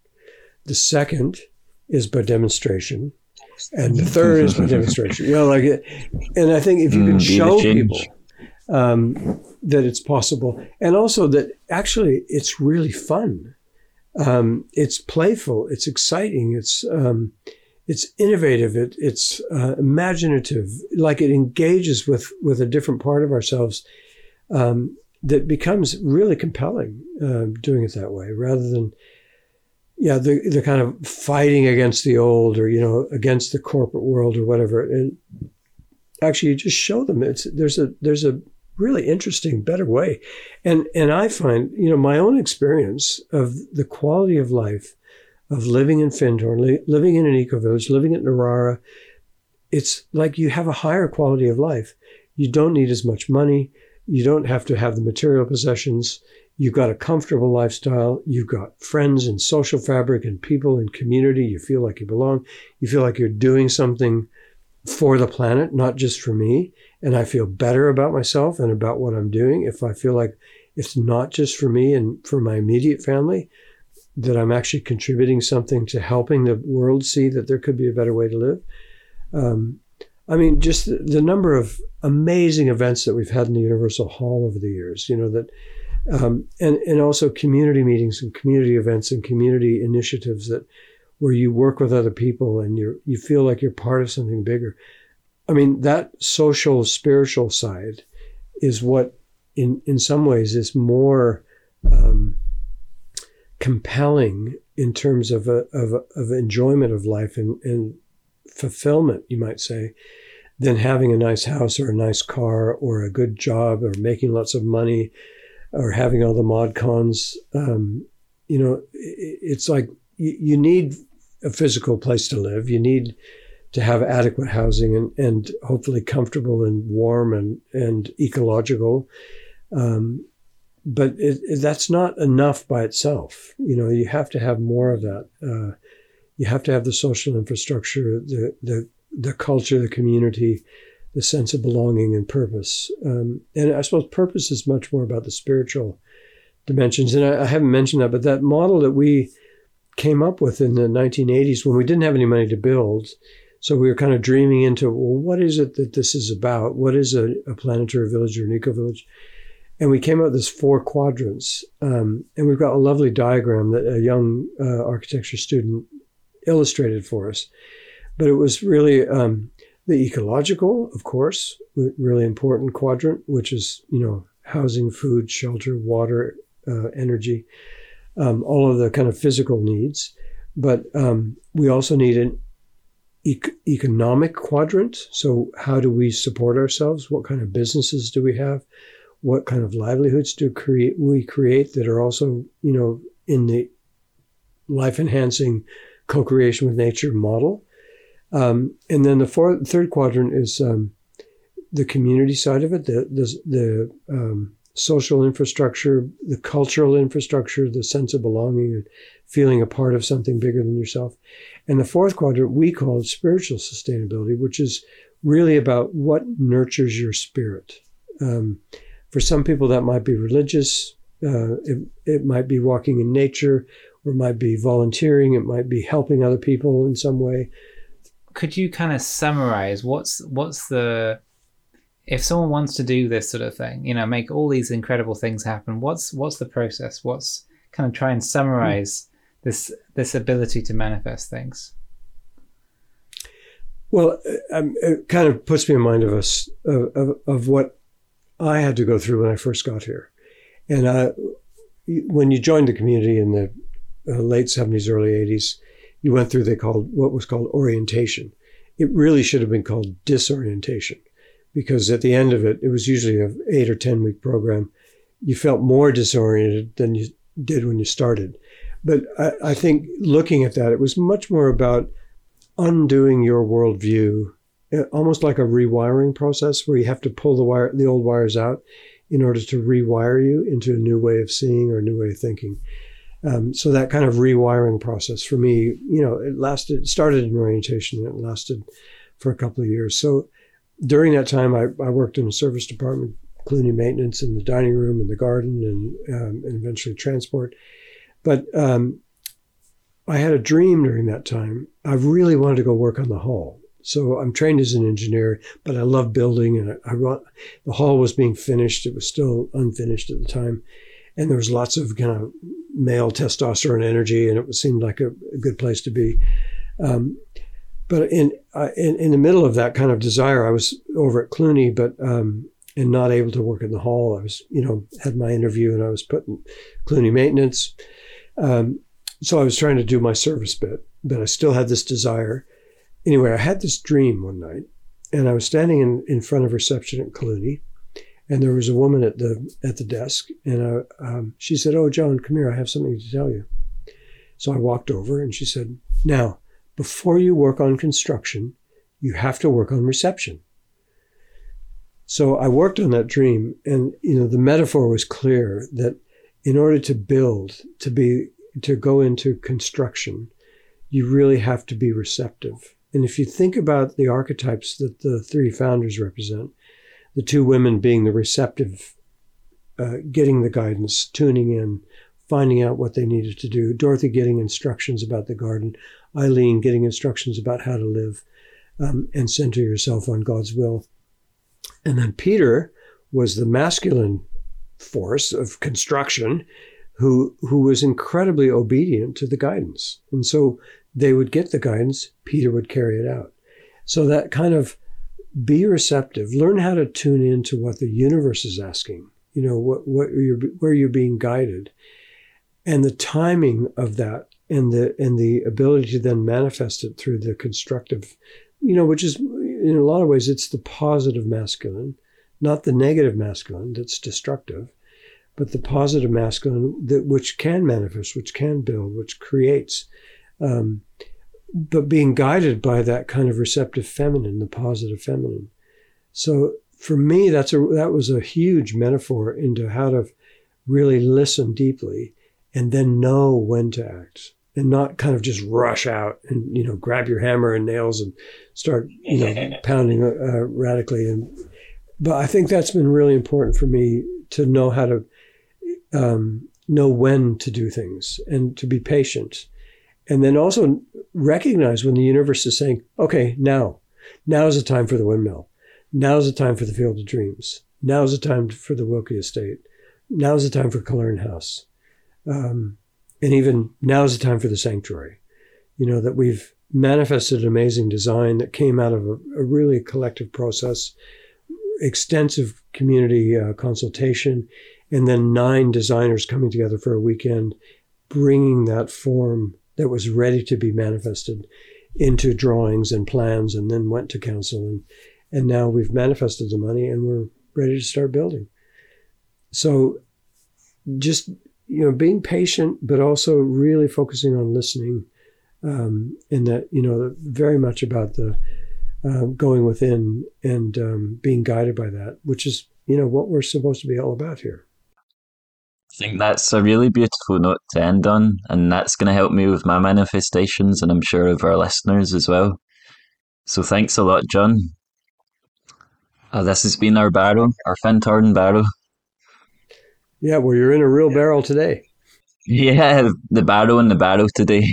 The second is by demonstration. And the third is by demonstration. You know, like, and I think if you can mm, show people um, that it's possible, and also that actually it's really fun. Um, it's playful. It's exciting. It's um, it's innovative. It, it's uh, imaginative. Like it engages with with a different part of ourselves um, that becomes really compelling. Uh, doing it that way, rather than yeah, the the kind of fighting against the old or you know against the corporate world or whatever. And actually, you just show them it's there's a there's a really interesting, better way. And and I find, you know, my own experience of the quality of life of living in Findhorn, li- living in an eco village, living at Narara, it's like you have a higher quality of life. You don't need as much money. You don't have to have the material possessions. You've got a comfortable lifestyle. You've got friends and social fabric and people and community. You feel like you belong. You feel like you're doing something for the planet, not just for me and I feel better about myself and about what I'm doing if I feel like it's not just for me and for my immediate family, that I'm actually contributing something to helping the world see that there could be a better way to live. Um, I mean, just the, the, number of amazing events that we've had in the Universal Hall over the years, you know, that, um, and, and also community meetings and community events and community initiatives that where you work with other people and you you feel like you're part of something bigger. I mean, that social, spiritual side is what, in, in some ways, is more um, compelling in terms of, a, of, a, of enjoyment of life and, and fulfillment, you might say, than having a nice house or a nice car or a good job or making lots of money or having all the mod cons. Um, you know, it's like you, need a physical place to live. You need to have adequate housing and, and hopefully comfortable and warm and, and ecological. Um, but it, it, that's not enough by itself. You know, you have to have more of that. Uh, you have to have the social infrastructure, the, the, the culture, the community, the sense of belonging and purpose. Um, and I suppose purpose is much more about the spiritual dimensions. And I, I haven't mentioned that, but that model that we came up with in the 1980s when we didn't have any money to build so we were kind of dreaming into, well, what is it that this is about? What is a, a planetary village or an eco village? And we came up with this four quadrants. Um, and we've got a lovely diagram that a young uh, architecture student illustrated for us. But it was really um, the ecological, of course, really important quadrant, which is, you know, housing, food, shelter, water, uh, energy, um, all of the kind of physical needs. But um, we also need an economic quadrant. So, how do we support ourselves? What kind of businesses do we have? What kind of livelihoods do create, we create that are also, you know, in the life enhancing co creation with nature model? Um, and then the third quadrant is um, the community side of it, the, the, the um, social infrastructure, the cultural infrastructure, the sense of belonging and feeling a part of something bigger than yourself. And the fourth quadrant we called spiritual sustainability, which is really about what nurtures your spirit. Um, for some people, that might be religious, uh, it, it might be walking in nature, or it might be volunteering, it might be helping other people in some way. Could you kind of summarize what's what's the if someone wants to do this sort of thing, you know, make all these incredible things happen, what's what's the process? What's kind of try and summarize this this ability to manifest things? Well, uh, um, it kind of puts me in mind of us of, of, of, what I had to go through when I first got here, and uh, when you joined the community in the uh, late seventies, early eighties, you went through they called what was called orientation. It really should have been called disorientation, because at the end of it, it was usually an eight or ten week program. You felt more disoriented than you did when you started. But I, I think looking at that, it was much more about undoing your worldview, almost like a rewiring process where you have to pull the wire, the old wires out in order to rewire you into a new way of seeing or a new way of thinking. Um, so that kind of rewiring process for me, you know, it lasted, started in orientation and it lasted for a couple of years. So during that time, I, I worked in the service department, Cluny maintenance in the dining room and the garden and, um, and eventually transport. But um, I had a dream during that time. I really wanted to go work on the hall. So I'm trained as an engineer, but I love building, and I, I the hall was being finished. It was still unfinished at the time, and there was lots of kind of male testosterone energy, and it seemed like a, a good place to be. Um, but in, uh, in, in the middle of that kind of desire, I was over at Cluny, but um, and not able to work in the hall. I was, you know, had my interview, and I was put in Cluny maintenance. Um, so I was trying to do my service bit, but I still had this desire. Anyway, I had this dream one night, and I was standing in, in front of reception at Cluny, and there was a woman at the at the desk, and I, um, she said, "Oh, John, come here. I have something to tell you." So I walked over, and she said, "Now, before you work on construction, you have to work on reception." So I worked on that dream, and you know the metaphor was clear that in order to build, to be to go into construction, you really have to be receptive. And if you think about the archetypes that the three founders represent, the two women being the receptive, uh, getting the guidance, tuning in, finding out what they needed to do, Dorothy getting instructions about the garden, Eileen getting instructions about how to live um, and center yourself on God's will. And then Peter was the masculine force of construction who who was incredibly obedient to the guidance. And so they would get the guidance, Peter would carry it out. So that kind of be receptive, learn how to tune into what the universe is asking. You know, what what you're where you're being guided. And the timing of that and the and the ability to then manifest it through the constructive, you know, which is in a lot of ways it's the positive masculine not the negative masculine that's destructive, but the positive masculine that which can manifest, which can build, which creates. Um, but being guided by that kind of receptive feminine, the positive feminine. So for me, that's a that was a huge metaphor into how to really listen deeply and then know when to act and not kind of just rush out and you know grab your hammer and nails and start you know <laughs> pounding uh, radically and but I think that's been really important for me to know how to um, know when to do things and to be patient. And then also recognize when the universe is saying, okay, now, now is the time for the windmill. Now is the time for the field of dreams. Now is the time for the Wilkie estate. Now is the time for Killearn House. Um, and even now is the time for the sanctuary. You know, that we've manifested an amazing design that came out of a, a really collective process extensive community uh, consultation, and then nine designers coming together for a weekend, bringing that form that was ready to be manifested into drawings and plans, and then went to council. And, and now we've manifested the money and we're ready to start building. So just you know being patient but also really focusing on listening um, and that you know very much about the uh, going within and um, being guided by that, which is you know what we're supposed to be all about here. I think that's a really beautiful note to end on, and that's going to help me with my manifestations, and I'm sure of our listeners as well. So thanks a lot, John. Uh, this has been our barrow, our Findhorn barrow. Yeah, well, you're in a real barrel today. <laughs> Yeah, the barrow and the barrow today.